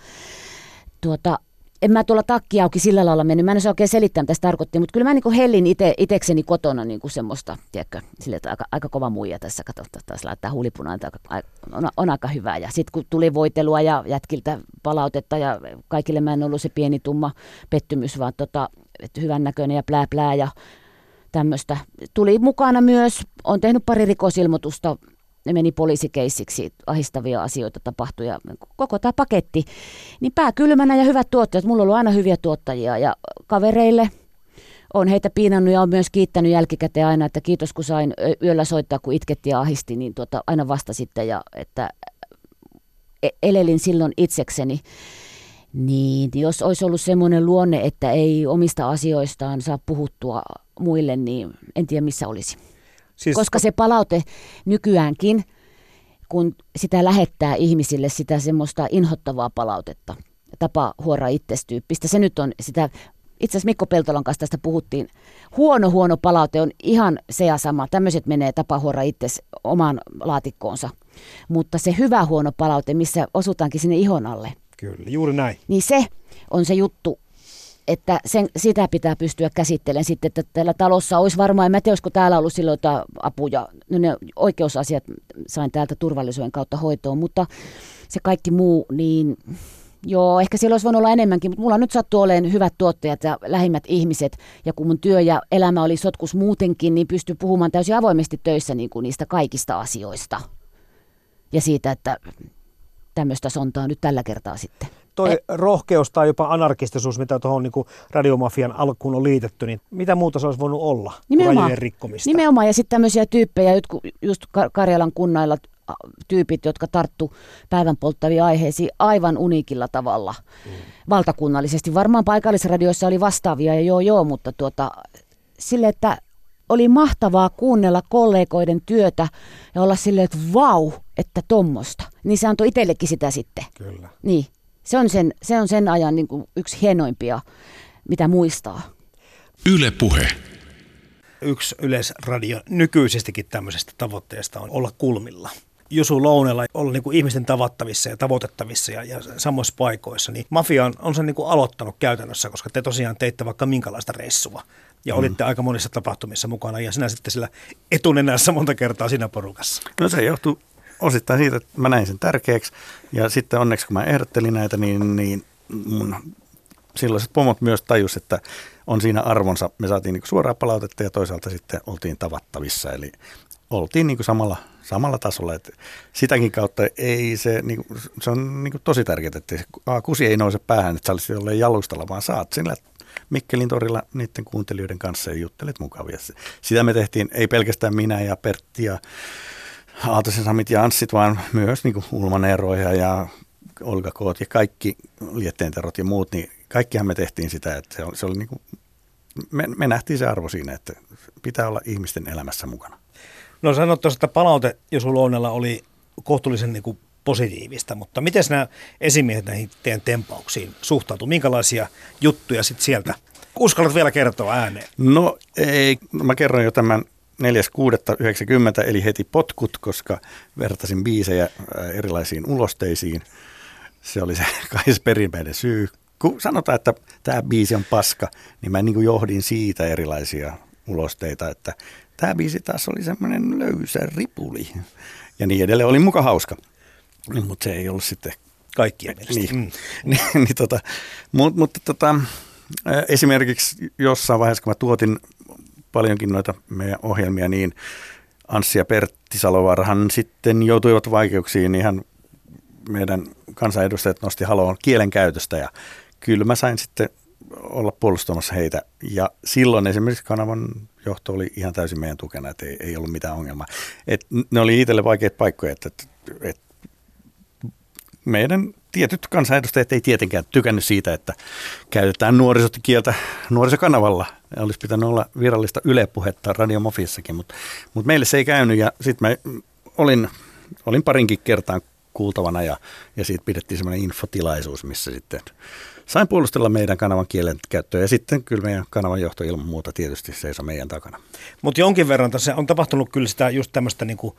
Tuota, en mä tuolla takki auki sillä lailla mennyt. Mä en osaa oikein selittää, mitä se tarkoitti, mutta kyllä mä niin hellin ite, itekseni kotona niin kuin semmoista, tiedätkö, sille, että aika, aika kova muija tässä, kato, taas laittaa huulipunaan, on, on, aika hyvä. Ja sitten kun tuli voitelua ja jätkiltä palautetta ja kaikille mä en ollut se pieni tumma pettymys, vaan tota, että hyvän näköinen ja plää plää ja tämmöistä. Tuli mukana myös, on tehnyt pari rikosilmoitusta ne meni poliisikeissiksi, ahistavia asioita tapahtui ja koko tämä paketti. Niin pää kylmänä ja hyvät tuottajat, mulla on ollut aina hyviä tuottajia ja kavereille on heitä piinannut ja on myös kiittänyt jälkikäteen aina, että kiitos kun sain yöllä soittaa, kun itketti ja ahisti, niin tuota, aina vastasitte ja että e-, elelin silloin itsekseni. Niin, jos olisi ollut semmoinen luonne, että ei omista asioistaan saa puhuttua muille, niin en tiedä missä olisi. Siis... Koska se palaute nykyäänkin, kun sitä lähettää ihmisille sitä semmoista inhottavaa palautetta, tapa huora itsestyyppistä, se nyt on sitä itse asiassa Mikko Peltolan kanssa tästä puhuttiin. Huono, huono palaute on ihan se ja sama. Tämmöiset menee tapahuora itse omaan laatikkoonsa. Mutta se hyvä huono palaute, missä osutaankin sinne ihon alle. Kyllä, juuri näin. Niin se on se juttu, että sen, sitä pitää pystyä käsittelemään sitten, että täällä talossa olisi varmaan, en mä tiedä, olisiko täällä ollut silloin jotain apuja, no ne oikeusasiat sain täältä turvallisuuden kautta hoitoon, mutta se kaikki muu, niin Joo, ehkä siellä olisi voinut olla enemmänkin, mutta mulla nyt sattuu olemaan hyvät tuottajat ja lähimmät ihmiset. Ja kun mun työ ja elämä oli sotkus muutenkin, niin pystyi puhumaan täysin avoimesti töissä niin kuin niistä kaikista asioista. Ja siitä, että tämmöistä sontaa nyt tällä kertaa sitten. Toi e- rohkeus tai jopa anarkistisuus, mitä tuohon niin radiomafian alkuun on liitetty, niin mitä muuta se olisi voinut olla Nimenomaan. rikkomista? Nimenomaan, ja sitten tämmöisiä tyyppejä, just Karjalan kunnailla tyypit, jotka tarttu päivän polttaviin aiheisiin aivan uniikilla tavalla mm. valtakunnallisesti. Varmaan paikallisradioissa oli vastaavia ja joo joo, mutta tuota, sille, että oli mahtavaa kuunnella kollegoiden työtä ja olla silleen, että vau, että tommosta. Niin se antoi itsellekin sitä sitten. Kyllä. Niin. Se on sen, se on sen ajan niin kuin yksi hienoimpia, mitä muistaa. Yle Puhe. Yksi yleisradio nykyisestikin tämmöisestä tavoitteesta on olla kulmilla. Jusu Lounella olla niin kuin ihmisten tavattavissa ja tavoitettavissa ja, ja samoissa paikoissa, niin Mafia on, on sen niin kuin aloittanut käytännössä, koska te tosiaan teitte vaikka minkälaista reissua ja mm. olitte aika monissa tapahtumissa mukana ja sinä sitten sillä etunenässä monta kertaa siinä porukassa. No se johtuu osittain siitä, että mä näin sen tärkeäksi ja sitten onneksi kun mä ehdottelin näitä, niin, niin mun silloiset pomot myös tajus, että on siinä arvonsa. Me saatiin niin suoraa palautetta ja toisaalta sitten oltiin tavattavissa, eli oltiin niin samalla, samalla tasolla. Että sitäkin kautta ei se, niin kuin, se on niin tosi tärkeää, että A, kusi ei nouse päähän, että sä olisit jolleen jalustalla, vaan saat sinne Mikkelin torilla niiden kuuntelijoiden kanssa ja juttelit mukavia. Sitä me tehtiin, ei pelkästään minä ja Pertti ja Aaltosen Samit ja Anssit, vaan myös niin Ulman Eroja ja Olga Koot ja kaikki lietteenterot ja muut, niin kaikkihan me tehtiin sitä, että se oli, se oli niin kuin, me, me nähtiin se arvo siinä, että pitää olla ihmisten elämässä mukana. No sanot tuossa, että palaute Josu Lounella oli kohtuullisen niin kuin positiivista, mutta miten nämä esimiehet näihin teidän tempauksiin suhtautuu? Minkälaisia juttuja sitten sieltä uskallat vielä kertoa ääneen? No ei, mä kerron jo tämän 4.6.90 eli heti potkut, koska vertasin biisejä äh, erilaisiin ulosteisiin. Se oli se kai perimmäinen syy. Kun sanotaan, että tämä biisi on paska, niin mä niin johdin siitä erilaisia ulosteita, että tämä biisi taas oli semmoinen löysä ripuli ja niin edelleen. Oli muka hauska, mutta se ei ollut sitten kaikkien mielestä. Niin, mm. niin, niin tota, mutta, mutta tota, esimerkiksi jossain vaiheessa, kun mä tuotin paljonkin noita meidän ohjelmia, niin Anssi ja Pertti Salovaarahan sitten joutuivat vaikeuksiin, niin hän meidän kansanedustajat nosti haloon kielen käytöstä ja kyllä mä sain sitten olla puolustamassa heitä. Ja silloin esimerkiksi kanavan johto oli ihan täysin meidän tukena, että ei, ei ollut mitään ongelmaa. Et ne oli itselle vaikeita paikkoja, että, että, että meidän tietyt kansanedustajat ei tietenkään tykännyt siitä, että käytetään nuorisokieltä nuorisokanavalla. Olisi pitänyt olla virallista ylepuhetta radiomofissakin, mutta, mutta meille se ei käynyt ja sitten mä olin, olin parinkin kertaan kuultavana ja, ja siitä pidettiin semmoinen infotilaisuus, missä sitten sain puolustella meidän kanavan kielen käyttöä ja sitten kyllä meidän kanavan johto ilman muuta tietysti seisoi meidän takana. Mutta jonkin verran tässä on tapahtunut kyllä sitä just tämmöistä niinku,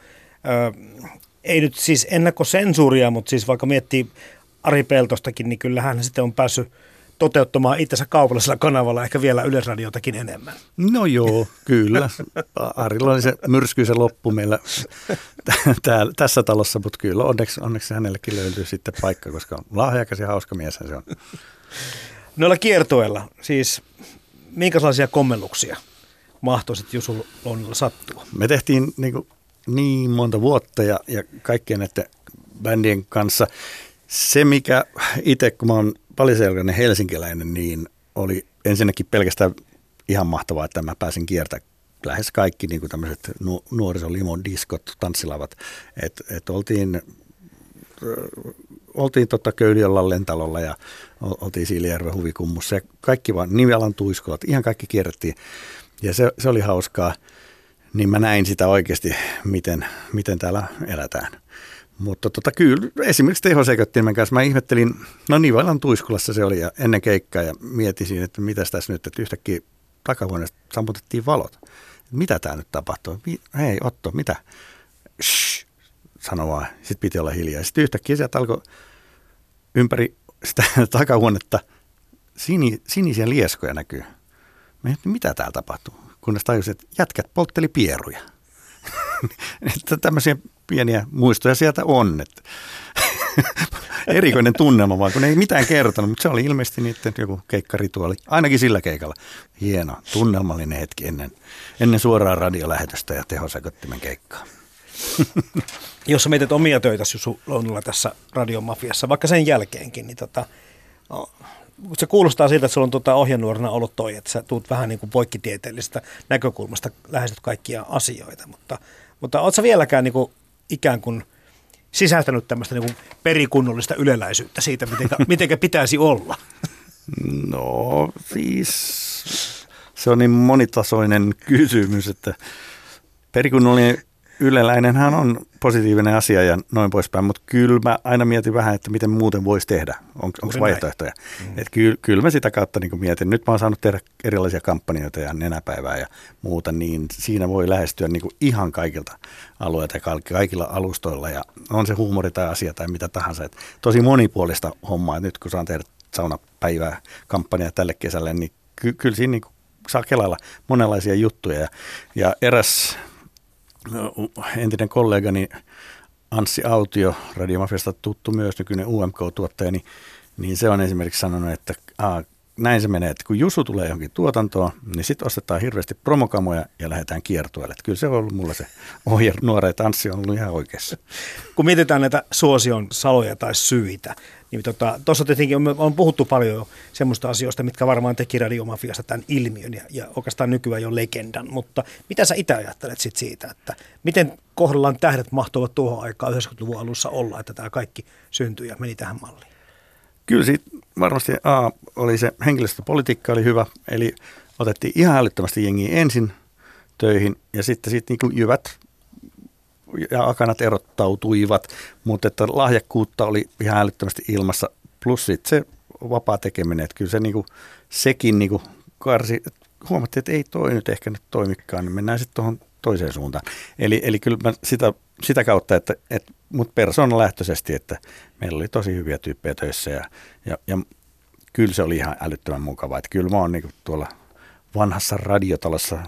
ei nyt siis ennakkosensuuria, mutta siis vaikka miettii Ari Peltostakin, niin kyllähän sitten on päässyt toteuttamaan itsensä kaupallisella kanavalla ehkä vielä Yleisradiotakin enemmän. No joo, kyllä. Arilla oli se myrskyisen loppu meillä täällä, tässä talossa, mutta kyllä onneksi, onneksi hänellekin löytyy sitten paikka, koska on lahjakas ja hauska mies se on. Noilla kiertoilla, siis minkälaisia kommelluksia mahtoisit Jusu sattua? Me tehtiin niin, kuin, niin monta vuotta ja, ja kaikkien näiden bändien kanssa. Se, mikä itse, kun mä oon paliselkäinen helsinkiläinen, niin oli ensinnäkin pelkästään ihan mahtavaa, että mä pääsin kiertämään lähes kaikki niin tämmöiset nu- nuorisolimon diskot, tanssilavat. Että et oltiin, oltiin tota Köyliöllä lentalolla ja oltiin Siilijärven huvikummussa ja kaikki vaan Nivelan tuiskolat, ihan kaikki kierrettiin. Ja se, se oli hauskaa, niin mä näin sitä oikeasti, miten, miten täällä elätään. Mutta tota, kyllä, esimerkiksi tehosekottimen kanssa mä ihmettelin, no Nivalan tuiskulassa se oli ja ennen keikkaa ja mietisin, että mitä tässä nyt, että yhtäkkiä takahuoneesta sammutettiin valot. Mitä tämä nyt tapahtuu? Hei Otto, mitä? Shh, sano vaan. Sitten piti olla hiljaa. Sitten yhtäkkiä sieltä alkoi ympäri sitä takahuonetta sini, sinisiä lieskoja näkyy. Mä mitä täällä tapahtuu? Kunnes tajusin, että jätkät poltteli pieruja. että tämmöisiä pieniä muistoja sieltä on. Että erikoinen tunnelma vaan, kun ei mitään kertonut, mutta se oli ilmeisesti niiden joku keikkarituoli, ainakin sillä keikalla. Hieno, tunnelmallinen hetki ennen, ennen suoraa radiolähetystä ja tehosäköttimen keikkaa. Jos sä mietit omia töitä sulla tässä radiomafiassa, vaikka sen jälkeenkin, niin tota, no, se kuulostaa siltä, että sulla on tota ohjenuorana ollut toi, että sä tuut vähän niin kuin poikkitieteellisestä näkökulmasta lähestyt kaikkia asioita, mutta, mutta oot sä vieläkään niin kuin ikään kuin sisältänyt tämmöistä niin perikunnollista yleläisyyttä siitä, miten pitäisi olla? No siis se on niin monitasoinen kysymys, että perikunnollinen yleläinenhän on positiivinen asia ja noin poispäin, mutta kyllä mä aina mietin vähän, että miten muuten voisi tehdä. On, onko vaihtoehtoja? Mm. Et kyllä, kyllä mä sitä kautta niin mietin. Nyt mä oon saanut tehdä erilaisia kampanjoita ja nenäpäivää ja muuta, niin siinä voi lähestyä niin kuin ihan kaikilta alueilta ja kaikilla alustoilla. Ja on se huumori tai asia tai mitä tahansa. Et tosi monipuolista hommaa. Nyt kun saan tehdä saunapäivää kampanjaa tälle kesälle, niin ky- kyllä siinä niin saa kelailla monenlaisia juttuja. Ja, ja eräs entinen kollegani Anssi Autio, Radiomafiasta tuttu myös, nykyinen UMK-tuottaja, niin, niin se on esimerkiksi sanonut, että aa, näin se menee, että kun Jusu tulee johonkin tuotantoon, niin sitten ostetaan hirveästi promokamoja ja lähdetään kiertueelle. Kyllä se on ollut mulla se ohje nuore tanssi on ollut ihan oikeassa. Kun mietitään näitä suosion saloja tai syitä, niin tuossa tota, tietenkin on, on puhuttu paljon jo semmoista asioista, mitkä varmaan teki radiomafiasta tämän ilmiön ja, ja oikeastaan nykyään jo legendan. Mutta mitä sä itse ajattelet sit siitä, että miten kohdallaan tähdet mahtuvat tuohon aikaan 90-luvun alussa olla, että tämä kaikki syntyi ja meni tähän malliin? Kyllä siitä varmasti A, oli se henkilöstöpolitiikka oli hyvä, eli otettiin ihan älyttömästi jengiä ensin töihin ja sitten sitten niin jyvät ja akanat erottautuivat, mutta että lahjakkuutta oli ihan älyttömästi ilmassa. Plus sitten se vapaa tekeminen, että kyllä se niinku, sekin niinku karsi, huomattiin, että ei toi nyt ehkä nyt toimikaan, niin mennään sitten tuohon toiseen suuntaan. Eli, eli kyllä mä sitä, sitä kautta, että, että mut lähtöisesti, että meillä oli tosi hyviä tyyppejä töissä ja, ja, ja kyllä se oli ihan älyttömän mukavaa. Että kyllä mä oon niinku tuolla vanhassa radiotalossa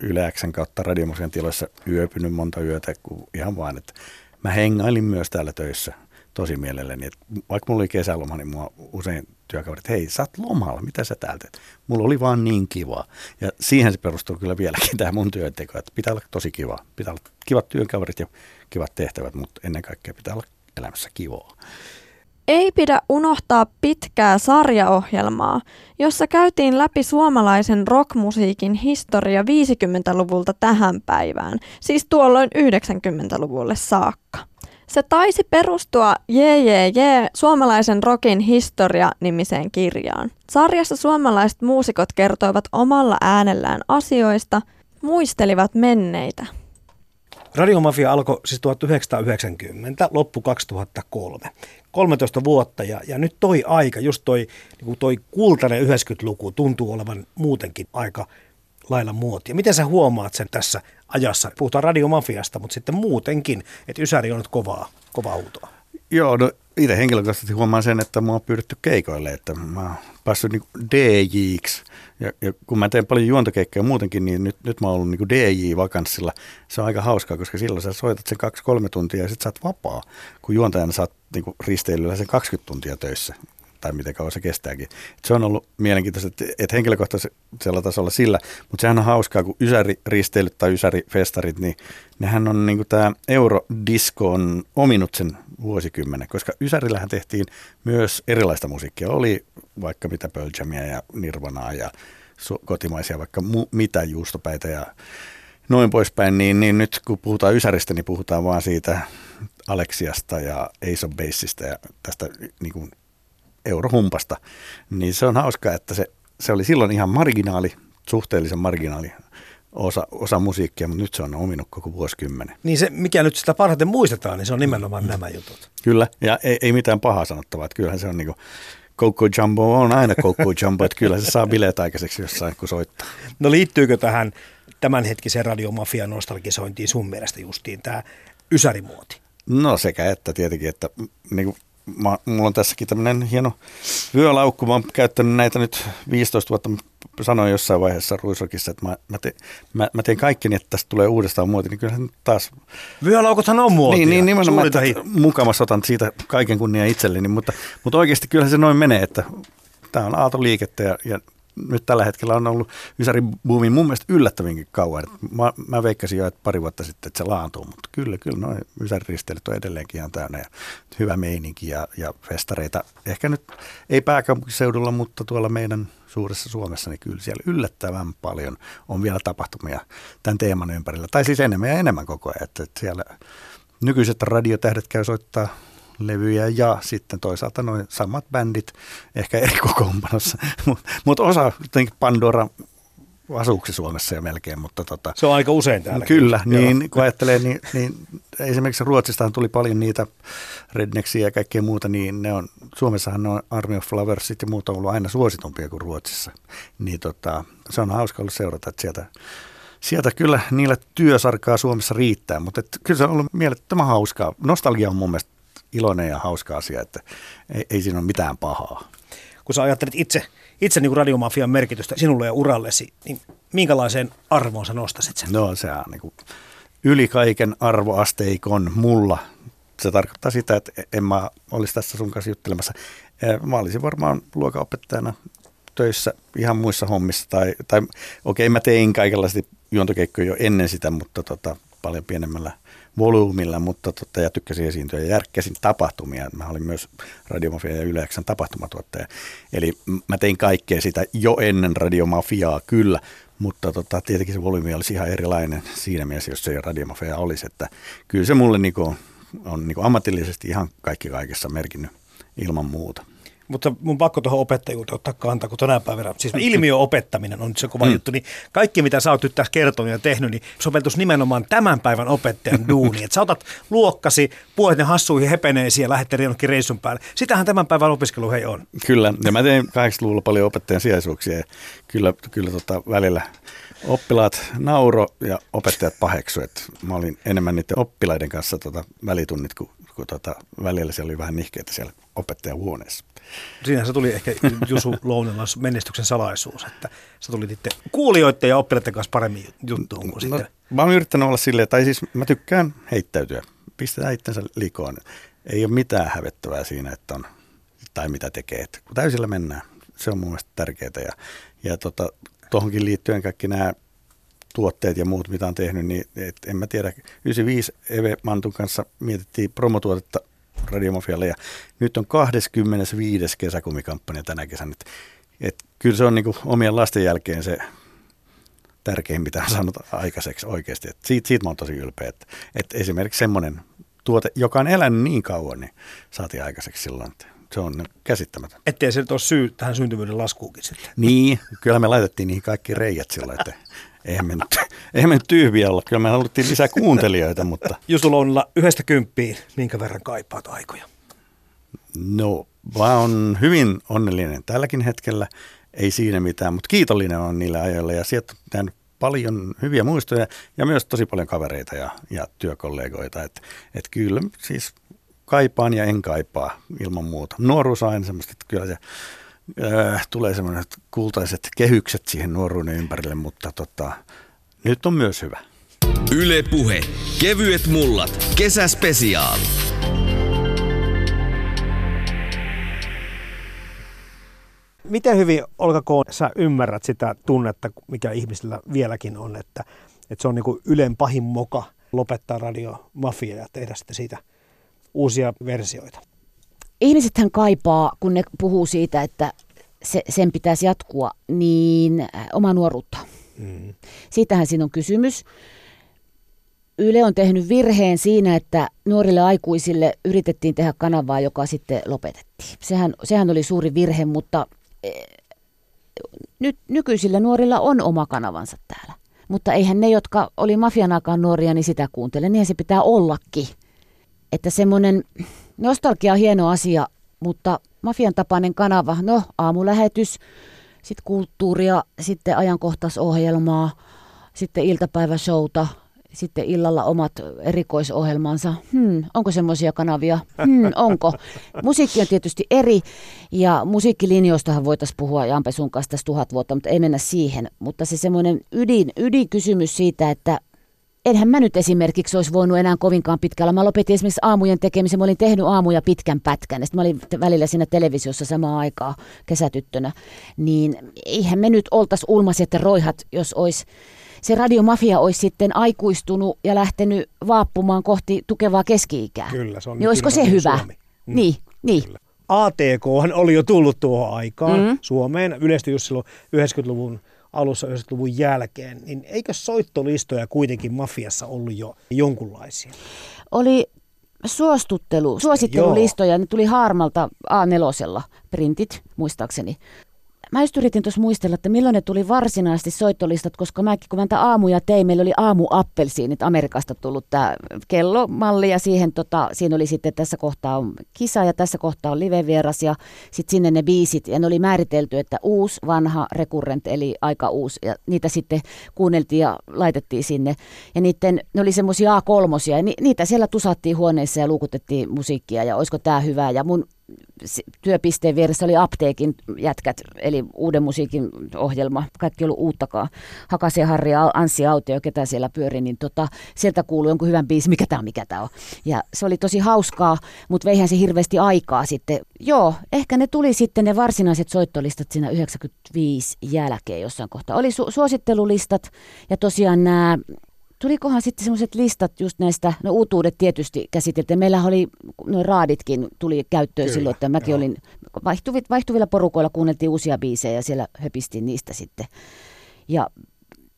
Yle Xn kautta radiomuseon tiloissa yöpynyt monta yötä, kun ihan vaan, että mä hengailin myös täällä töissä tosi mielelläni. Että vaikka mulla oli kesäloma, niin mua usein työkaverit, hei, sä oot lomalla, mitä sä täältä teet? Mulla oli vaan niin kiva. Ja siihen se perustuu kyllä vieläkin tämä mun työnteko, että pitää olla tosi kiva. Pitää olla kivat työkaverit ja kivat tehtävät, mutta ennen kaikkea pitää olla elämässä kivaa. Ei pidä unohtaa pitkää sarjaohjelmaa, jossa käytiin läpi suomalaisen rockmusiikin historia 50-luvulta tähän päivään, siis tuolloin 90-luvulle saakka. Se taisi perustua JJJ suomalaisen rockin historia-nimiseen kirjaan. Sarjassa suomalaiset muusikot kertoivat omalla äänellään asioista, muistelivat menneitä. Radiomafia alkoi siis 1990, loppu 2003. 13 vuotta ja, ja nyt toi aika, just toi, niin toi kultainen 90-luku tuntuu olevan muutenkin aika lailla muotia. Miten sä huomaat sen tässä ajassa? Puhutaan radiomafiasta, mutta sitten muutenkin, että Ysäri on nyt kovaa, kovaa huutoa. Joo, no itse henkilökohtaisesti huomaan sen, että mua on pyydetty keikoille, että mä oon päässyt niin DJiksi. Ja, ja, kun mä teen paljon juontokeikkoja muutenkin, niin nyt, nyt mä oon ollut niin DJ-vakanssilla. Se on aika hauskaa, koska silloin sä soitat sen kaksi-kolme tuntia ja sit sä oot vapaa. Kun juontajana sä oot niin risteilyllä sen 20 tuntia töissä tai miten kauan se kestääkin. Et se on ollut mielenkiintoista, että, että henkilökohtaisella tasolla sillä, mutta sehän on hauskaa, kun ysäristeilyt tai ysärifestarit, niin nehän on niin tämä Eurodisko on ominut sen vuosikymmenen, koska Ysärillähän tehtiin myös erilaista musiikkia. Oli vaikka mitä Pearl Jamia ja Nirvanaa ja kotimaisia vaikka mu- mitä juustopäitä ja noin poispäin, niin, niin nyt kun puhutaan Ysäristä, niin puhutaan vaan siitä Aleksiasta ja Ace of Bassista ja tästä niin kuin eurohumpasta. Niin se on hauskaa, että se, se oli silloin ihan marginaali, suhteellisen marginaali osa, osa musiikkia, mutta nyt se on ominut koko vuosikymmenen. Niin se, mikä nyt sitä parhaiten muistetaan, niin se on nimenomaan mm. nämä jutut. Kyllä, ja ei, ei mitään pahaa sanottavaa, että kyllähän se on niin kuin, Coco Jumbo on aina Coco Jumbo, että kyllä se saa bileet aikaiseksi jossain, kun soittaa. No liittyykö tähän tämänhetkiseen radiomafian nostalgisointiin sun mielestä justiin tämä ysärimuoti? No sekä että tietenkin, että niin kuin mä, mulla on tässäkin tämmöinen hieno vyölaukku. Mä oon käyttänyt näitä nyt 15 vuotta. Mä sanoin jossain vaiheessa Ruisrokissa, että mä, mä, te, mä, mä teen kaikkeni, että tästä tulee uudestaan muoti. Niin kyllähän taas... Vyölaukuthan on muotia. Niin, niin nimenomaan, että mukamassa otan siitä kaiken kunnia itselleni. Mutta, mutta oikeasti kyllähän se noin menee, että tämä on aaltoliikettä ja, ja nyt tällä hetkellä on ollut Ysäri-buumi mun mielestä yllättävinkin kauan. Mä, mä veikkasin jo että pari vuotta sitten, että se laantuu, mutta kyllä, kyllä noin Ysäri-risteilyt on edelleenkin ihan täynnä ja hyvä meininki ja, ja festareita. Ehkä nyt ei pääkaupunkiseudulla, mutta tuolla meidän suuressa Suomessa, niin kyllä siellä yllättävän paljon on vielä tapahtumia tämän teeman ympärillä. Tai siis enemmän ja enemmän koko ajan, että, että siellä nykyiset radiotähdet käy soittaa levyjä ja sitten toisaalta noin samat bändit, ehkä eri kokoonpanossa, mutta mut osa Pandora asuuksi Suomessa jo melkein, mutta tota, Se on aika usein täällä. Kyllä, niin Joo. kun ajattelee, niin, niin esimerkiksi Ruotsistahan tuli paljon niitä redneksiä ja kaikkea muuta, niin ne on, Suomessahan ne on Army of Flowersit ja muuta ollut aina suositumpia kuin Ruotsissa. Niin tota, se on hauska ollut seurata, että sieltä sieltä kyllä niillä työsarkaa Suomessa riittää, mutta et, kyllä se on ollut mielettömän hauskaa. Nostalgia on mun mielestä iloinen ja hauska asia, että ei, ei siinä ole mitään pahaa. Kun sä ajattelet itse, itse niin kuin radiomafian merkitystä sinulle ja urallesi, niin minkälaiseen arvoon sä nostasit sen? No se on niin kuin yli kaiken arvoasteikon mulla. Se tarkoittaa sitä, että en mä olisi tässä sun kanssa juttelemassa. Mä olisin varmaan luokanopettajana töissä ihan muissa hommissa. Tai, tai okei, okay, mä tein kaikenlaisesti juontokeikkoja jo ennen sitä, mutta tota, paljon pienemmällä volyymilla, mutta totta, ja tykkäsin esiintyä ja järkkäsin tapahtumia. Mä olin myös Radiomafia ja Yleksän tapahtumatuottaja. Eli mä tein kaikkea sitä jo ennen Radiomafiaa kyllä, mutta tota, tietenkin se volyymi olisi ihan erilainen siinä mielessä, jos se ei Radiomafia olisi. Että kyllä se mulle niinku, on niinku ammatillisesti ihan kaikki kaikessa merkinnyt ilman muuta. Mutta mun pakko tuohon opettajuuteen ottaa kantaa, kun tänä päivänä, siis ilmiöopettaminen on nyt se kova mm. juttu, niin kaikki mitä sä oot nyt tässä kertonut ja tehnyt, niin soveltus nimenomaan tämän päivän opettajan duuni. Että sä otat luokkasi, puolet ne hassuihin hepeneisiin ja lähdet jonnekin reissun päälle. Sitähän tämän päivän opiskelu hei on. Kyllä, ja mä tein 80-luvulla paljon opettajan sijaisuuksia ja kyllä, kyllä tota välillä oppilaat nauro ja opettajat paheksu. että mä olin enemmän niiden oppilaiden kanssa tota välitunnit, kun, kun tota, välillä siellä oli vähän nihkeitä siellä opettajan huoneessa. Siinähän se tuli ehkä Jusu Lounelan menestyksen salaisuus, että sä tulit itse kuulijoiden ja oppilaiden kanssa paremmin juttuun kuin no, sitten. Mä oon yrittänyt olla silleen, tai siis mä tykkään heittäytyä, pistetään itsensä likoon. Ei ole mitään hävettävää siinä, että on, tai mitä tekee, että kun täysillä mennään, se on mun mielestä tärkeää. Ja, ja tota, tuohonkin liittyen kaikki nämä tuotteet ja muut, mitä on tehnyt, niin et en mä tiedä. 95 Eve Mantun kanssa mietittiin promotuotetta Radiomafialle ja nyt on 25. kesäkumikampanja tänä kesänä. Et, et kyllä se on niinku omien lasten jälkeen se tärkein, mitä on saanut aikaiseksi oikeasti. Et siitä, siitä mä oon tosi ylpeä. Et, et esimerkiksi semmoinen tuote, joka on elänyt niin kauan, niin saatiin aikaiseksi silloin, että se on käsittämätön. Ettei se nyt ole syy tähän syntyvyyden laskuukin sitten. Niin, kyllä me laitettiin niihin kaikki reijät silloin, että eihän me nyt, eihän me nyt tyhviä olla. Kyllä me haluttiin lisää kuuntelijoita, mutta... Justu Lounilla yhdestä kymppiin, minkä verran kaipaat aikoja? No, vaan on hyvin onnellinen tälläkin hetkellä. Ei siinä mitään, mutta kiitollinen on niillä ajoilla ja sieltä on paljon hyviä muistoja ja myös tosi paljon kavereita ja, ja työkollegoita. Että et kyllä siis kaipaan ja en kaipaa ilman muuta. Nuoruus on aina semmoista, että kyllä se äh, tulee semmoiset kultaiset kehykset siihen nuoruuden ympärille, mutta tota, nyt on myös hyvä. Yle Puhe. Kevyet mullat. Kesäspesiaali. Miten hyvin, Olga Koon, sä ymmärrät sitä tunnetta, mikä ihmisillä vieläkin on, että, että se on niin kuin Ylen pahin moka lopettaa radio mafia ja tehdä sitten siitä uusia versioita? Ihmisethän kaipaa, kun ne puhuu siitä, että se, sen pitäisi jatkua, niin äh, oma nuoruutta. Mm. Siitähän siinä on kysymys. Yle on tehnyt virheen siinä, että nuorille aikuisille yritettiin tehdä kanavaa, joka sitten lopetettiin. Sehän, sehän oli suuri virhe, mutta e, nyt nykyisillä nuorilla on oma kanavansa täällä. Mutta eihän ne, jotka oli mafian aikaan nuoria, niin sitä kuuntele. Niin se pitää ollakin. Että semmoinen Nostalgia on hieno asia, mutta mafian tapainen kanava, no aamulähetys, sitten kulttuuria, sitten ajankohtaisohjelmaa, sitten iltapäiväshouta, sitten illalla omat erikoisohjelmansa. Hmm, onko semmoisia kanavia? Hmm, onko? Musiikki on tietysti eri ja musiikkilinjoistahan voitaisiin puhua Jampe sun kanssa tässä tuhat vuotta, mutta ei mennä siihen. Mutta se semmoinen ydin, ydinkysymys siitä, että enhän mä nyt esimerkiksi olisi voinut enää kovinkaan pitkällä. Mä lopetin esimerkiksi aamujen tekemisen. Mä olin tehnyt aamuja pitkän pätkän. Sitten mä olin välillä siinä televisiossa samaan aikaa kesätyttönä. Niin eihän me nyt oltaisi ulmaset ja roihat, jos olisi se radiomafia olisi sitten aikuistunut ja lähtenyt vaappumaan kohti tukevaa keski-ikää. Kyllä, se on niin olisiko se hyvä? Suomi. Mm. Niin, niin. Kyllä. ATK oli jo tullut tuohon aikaan mm. Suomeen, yleisesti just silloin 90-luvun alussa 90-luvun jälkeen, niin eikö soittolistoja kuitenkin mafiassa ollut jo jonkunlaisia? Oli suostuttelu, suosittelulistoja, ne tuli Harmalta A4 printit, muistaakseni mä just yritin tuossa muistella, että milloin ne tuli varsinaisesti soittolistat, koska mäkin kun mä aamuja tein, meillä oli aamu appelsiinit Amerikasta tullut tämä kellomalli ja siihen tota, siinä oli sitten tässä kohtaa on kisa ja tässä kohtaa on live-vieras ja sitten sinne ne biisit. Ja ne oli määritelty, että uusi, vanha, rekurrent eli aika uusi. Ja niitä sitten kuunneltiin ja laitettiin sinne. Ja niiden, ne oli semmoisia A3 ja ni, niitä siellä tusattiin huoneessa ja luukutettiin musiikkia ja olisiko tämä hyvää. Ja mun työpisteen vieressä oli apteekin jätkät, eli uuden musiikin ohjelma, kaikki ollut uuttakaan. Hakase Harri Anssi Autio, ketä siellä pyöri, niin tota, sieltä kuului jonkun hyvän biisi, mikä tämä on, mikä tämä on. Ja se oli tosi hauskaa, mutta veihän se hirveästi aikaa sitten. Joo, ehkä ne tuli sitten ne varsinaiset soittolistat siinä 95 jälkeen jossain kohtaa. Oli su- suosittelulistat ja tosiaan nämä tulikohan sitten semmoiset listat just näistä, no uutuudet tietysti käsiteltiin. Meillä oli, no raaditkin tuli käyttöön Kyllä, silloin, että mäkin joo. olin, vaihtuvilla, vaihtuvilla porukoilla kuunneltiin uusia biisejä ja siellä höpistiin niistä sitten. Ja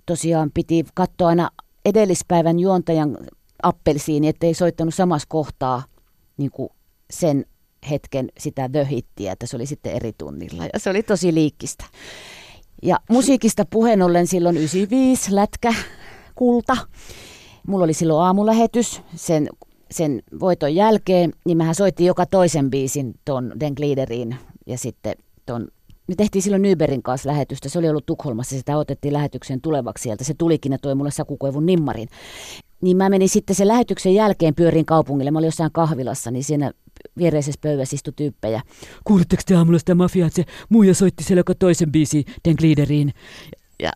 tosiaan piti katsoa aina edellispäivän juontajan appelsiini, ettei soittanut samassa kohtaa niin kuin sen hetken sitä The että se oli sitten eri tunnilla ja se oli tosi liikkistä. Ja musiikista puheen ollen silloin 95 lätkä kulta. Mulla oli silloin aamulähetys sen, sen voiton jälkeen, niin mähän soitti joka toisen biisin ton Den Gliederiin ja sitten ton me tehtiin silloin Nyberin kanssa lähetystä. Se oli ollut Tukholmassa, sitä otettiin lähetykseen tulevaksi sieltä. Se tulikin ja toi mulle sakukoivun nimmarin. Niin mä menin sitten sen lähetyksen jälkeen pyörin kaupungille. Mä olin jossain kahvilassa, niin siinä viereisessä pöydässä istui tyyppejä. Kuulitteko te aamulla sitä mafiaa, että se muija soitti siellä joka toisen biisi Den Gliederiin? Ja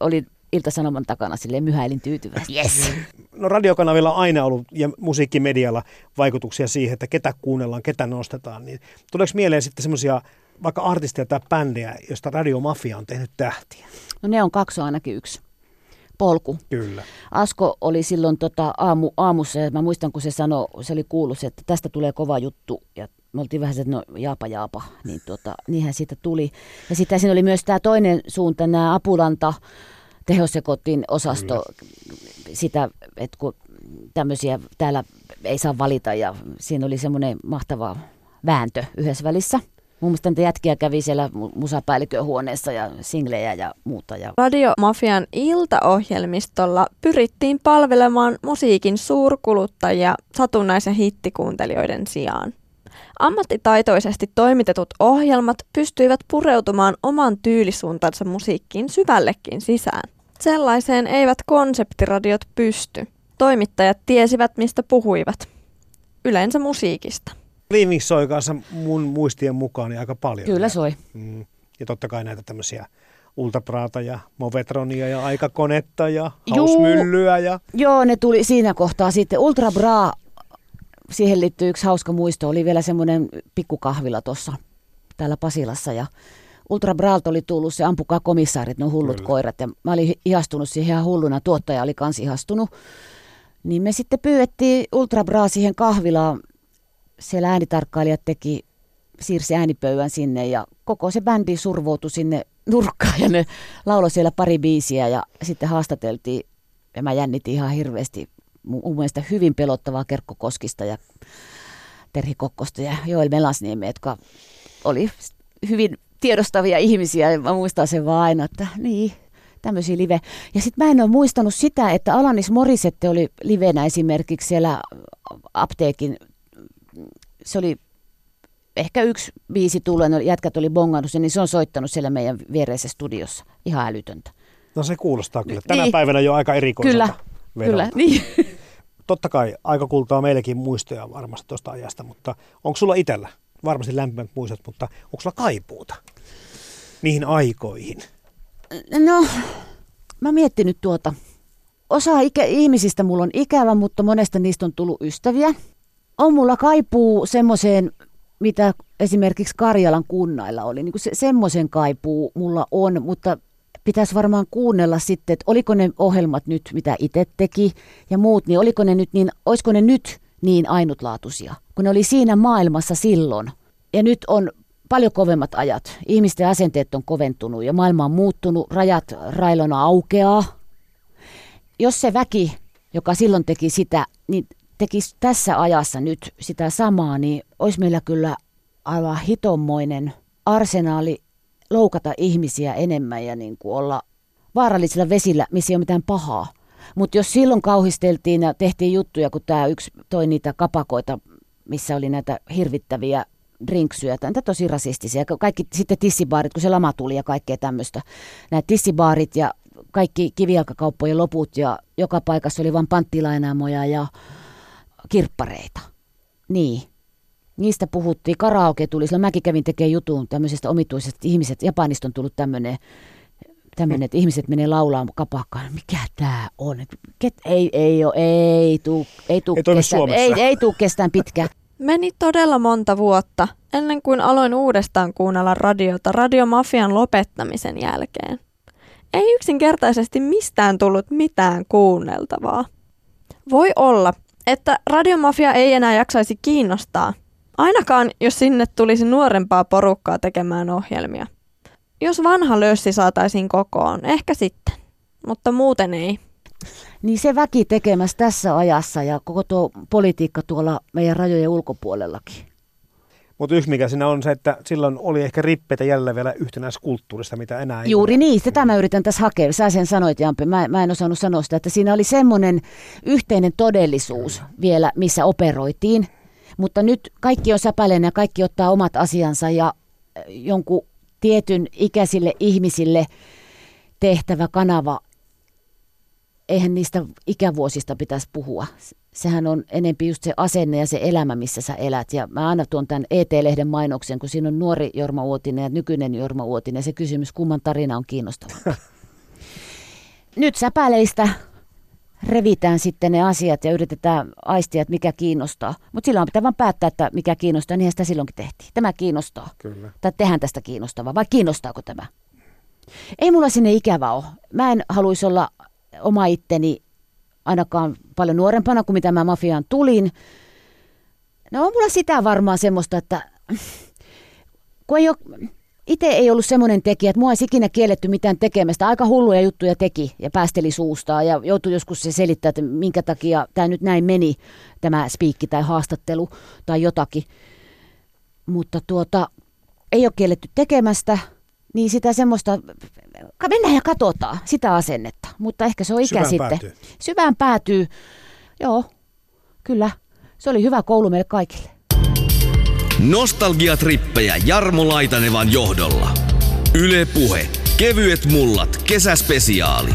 oli Ilta-Sanoman takana sille myhäilin tyytyväisesti. Yes. No radiokanavilla on aina ollut ja musiikkimedialla vaikutuksia siihen, että ketä kuunnellaan, ketä nostetaan. Niin tuleeko mieleen sitten semmoisia vaikka artisteja tai bändejä, josta radiomafia on tehnyt tähtiä? No ne on kaksi ainakin yksi. Polku. Kyllä. Asko oli silloin tota aamu, aamussa, ja mä muistan kun se sanoi, se oli kuullut, että tästä tulee kova juttu, ja me oltiin vähän se, että no jaapa jaapa, niin tota, niinhän siitä tuli. Ja sitten siinä oli myös tämä toinen suunta, nämä Apulanta, tehosekotin osasto Kyllä. sitä, että kun tämmöisiä täällä ei saa valita ja siinä oli semmoinen mahtava vääntö yhdessä välissä. Mun mielestä niitä jätkiä kävi siellä musapäällikön huoneessa ja singlejä ja muuta. Ja... Radiomafian iltaohjelmistolla pyrittiin palvelemaan musiikin suurkuluttajia satunnaisen hittikuuntelijoiden sijaan. Ammattitaitoisesti toimitetut ohjelmat pystyivät pureutumaan oman tyylisuuntansa musiikkiin syvällekin sisään. Sellaiseen eivät konseptiradiot pysty. Toimittajat tiesivät, mistä puhuivat. Yleensä musiikista. Remix soi kanssa mun muistien mukaan niin aika paljon. Kyllä soi. Mm. Ja totta kai näitä tämmöisiä Ultrapraata ja Movetronia ja Aikakonetta ja Hausmyllyä. Ja... Joo, ne tuli siinä kohtaa sitten. Ultra Bra, siihen liittyy yksi hauska muisto, oli vielä semmoinen pikkukahvila tuossa täällä Pasilassa ja Ultra Bralt oli tullut se ampukaa komissaarit, ne hullut Kyllä. koirat. Ja mä olin ihastunut siihen ihan hulluna, tuottaja oli kans ihastunut. Niin me sitten pyydettiin Ultra Braa siihen kahvilaan. Siellä äänitarkkailijat teki, siirsi äänipöydän sinne ja koko se bändi survoutui sinne nurkkaan ja ne lauloi siellä pari biisiä ja sitten haastateltiin. Ja mä jännitin ihan hirveästi mun mielestä hyvin pelottavaa Kerkko Koskista ja Terhi Kokkosta ja Joel Melasniemi, jotka oli hyvin tiedostavia ihmisiä. Mä muistan sen vaan aina, että niin, tämmöisiä live. Ja sitten mä en ole muistanut sitä, että Alanis Morisette oli livenä esimerkiksi siellä apteekin. Se oli ehkä yksi biisi tullut, jätkät oli bongannut sen, niin se on soittanut siellä meidän viereisessä studiossa. Ihan älytöntä. No se kuulostaa kyllä. Tänä niin. päivänä jo aika erikoiselta. Kyllä, Kyllä, niin. Totta kai aika kultaa meillekin muistoja varmasti tuosta ajasta, mutta onko sulla itsellä, varmasti lämpimät muistot, mutta onko sulla kaipuuta niihin aikoihin? No, mä oon miettinyt tuota. Osa ikä, ihmisistä mulla on ikävä, mutta monesta niistä on tullut ystäviä. On mulla kaipuu semmoiseen, mitä esimerkiksi Karjalan kunnailla oli. Niin se, semmoisen kaipuu mulla on, mutta pitäisi varmaan kuunnella sitten, että oliko ne ohjelmat nyt, mitä itse teki ja muut, niin oliko ne nyt niin, olisiko ne nyt niin ainutlaatuisia, kun ne oli siinä maailmassa silloin. Ja nyt on paljon kovemmat ajat. Ihmisten asenteet on koventunut ja maailma on muuttunut, rajat railona aukeaa. Jos se väki, joka silloin teki sitä, niin tekisi tässä ajassa nyt sitä samaa, niin olisi meillä kyllä aivan hitommoinen arsenaali loukata ihmisiä enemmän ja niin kuin olla vaarallisilla vesillä, missä ei ole mitään pahaa. Mutta jos silloin kauhisteltiin ja tehtiin juttuja, kun tämä yksi toi niitä kapakoita, missä oli näitä hirvittäviä drinksyjä, näitä tosi rasistisia. Kaikki sitten tissibaarit, kun se lama tuli ja kaikkea tämmöistä. Nämä tissibaarit ja kaikki kivijalkakauppojen loput ja joka paikassa oli vain panttilainaamoja ja kirppareita. Niin. Niistä puhuttiin. Karaoke tuli, sillä mäkin kävin tekemään jutun tämmöisestä omituisesta ihmiset. Japanista on tullut tämmöinen tämmöinen, että ihmiset menee laulaa kapakkaan, mikä tämä on? Ket, ei, ei ole, ei tuu, ei tuu, Ei kestään, ei, ei tuu kestään pitkään. Meni todella monta vuotta ennen kuin aloin uudestaan kuunnella radiota radiomafian lopettamisen jälkeen. Ei yksinkertaisesti mistään tullut mitään kuunneltavaa. Voi olla, että radiomafia ei enää jaksaisi kiinnostaa, ainakaan jos sinne tulisi nuorempaa porukkaa tekemään ohjelmia. Jos vanha lössi saataisiin kokoon, ehkä sitten, mutta muuten ei. Niin se väki tekemässä tässä ajassa ja koko tuo politiikka tuolla meidän rajojen ulkopuolellakin. Mutta yksi mikä siinä on se, että silloin oli ehkä rippeitä jäljellä vielä yhtenäiskulttuurista, mitä enää ei Juuri ole. niin, sitä mä yritän tässä hakea. Sä sen sanoit, Jampe. Mä, mä en osannut sanoa sitä, että siinä oli semmoinen yhteinen todellisuus vielä, missä operoitiin. Mutta nyt kaikki on säpäleinen ja kaikki ottaa omat asiansa ja äh, jonkun tietyn ikäisille ihmisille tehtävä kanava, eihän niistä ikävuosista pitäisi puhua. Sehän on enempi just se asenne ja se elämä, missä sä elät. Ja mä aina tuon tämän ET-lehden mainoksen, kun siinä on nuori Jorma Uotinen ja nykyinen Jorma Uotinen. Se kysymys, kumman tarina on kiinnostavampi. Nyt säpäleistä revitään sitten ne asiat ja yritetään aistia, että mikä kiinnostaa. Mutta silloin pitää vaan päättää, että mikä kiinnostaa, niin sitä silloinkin tehtiin. Tämä kiinnostaa. Kyllä. Tai tehdään tästä kiinnostavaa, vai kiinnostaako tämä? Ei mulla sinne ikävä ole. Mä en haluaisi olla oma itteni ainakaan paljon nuorempana kuin mitä mä mafiaan tulin. No on mulla sitä varmaan semmoista, että kun ei ole, itse ei ollut semmoinen tekijä, että mua ei ikinä kielletty mitään tekemästä. Aika hulluja juttuja teki ja päästeli suustaan ja joutui joskus se selittää, että minkä takia tämä nyt näin meni, tämä spiikki tai haastattelu tai jotakin. Mutta tuota, ei ole kielletty tekemästä, niin sitä semmoista, mennään ja katsotaan sitä asennetta. Mutta ehkä se on ikä Syvään sitten. päätyy. Syvään päätyy. Joo, kyllä. Se oli hyvä koulu meille kaikille. Nostalgiatrippejä Jarmo Laitanevan johdolla. Yle Puhe. Kevyet mullat. Kesäspesiaali.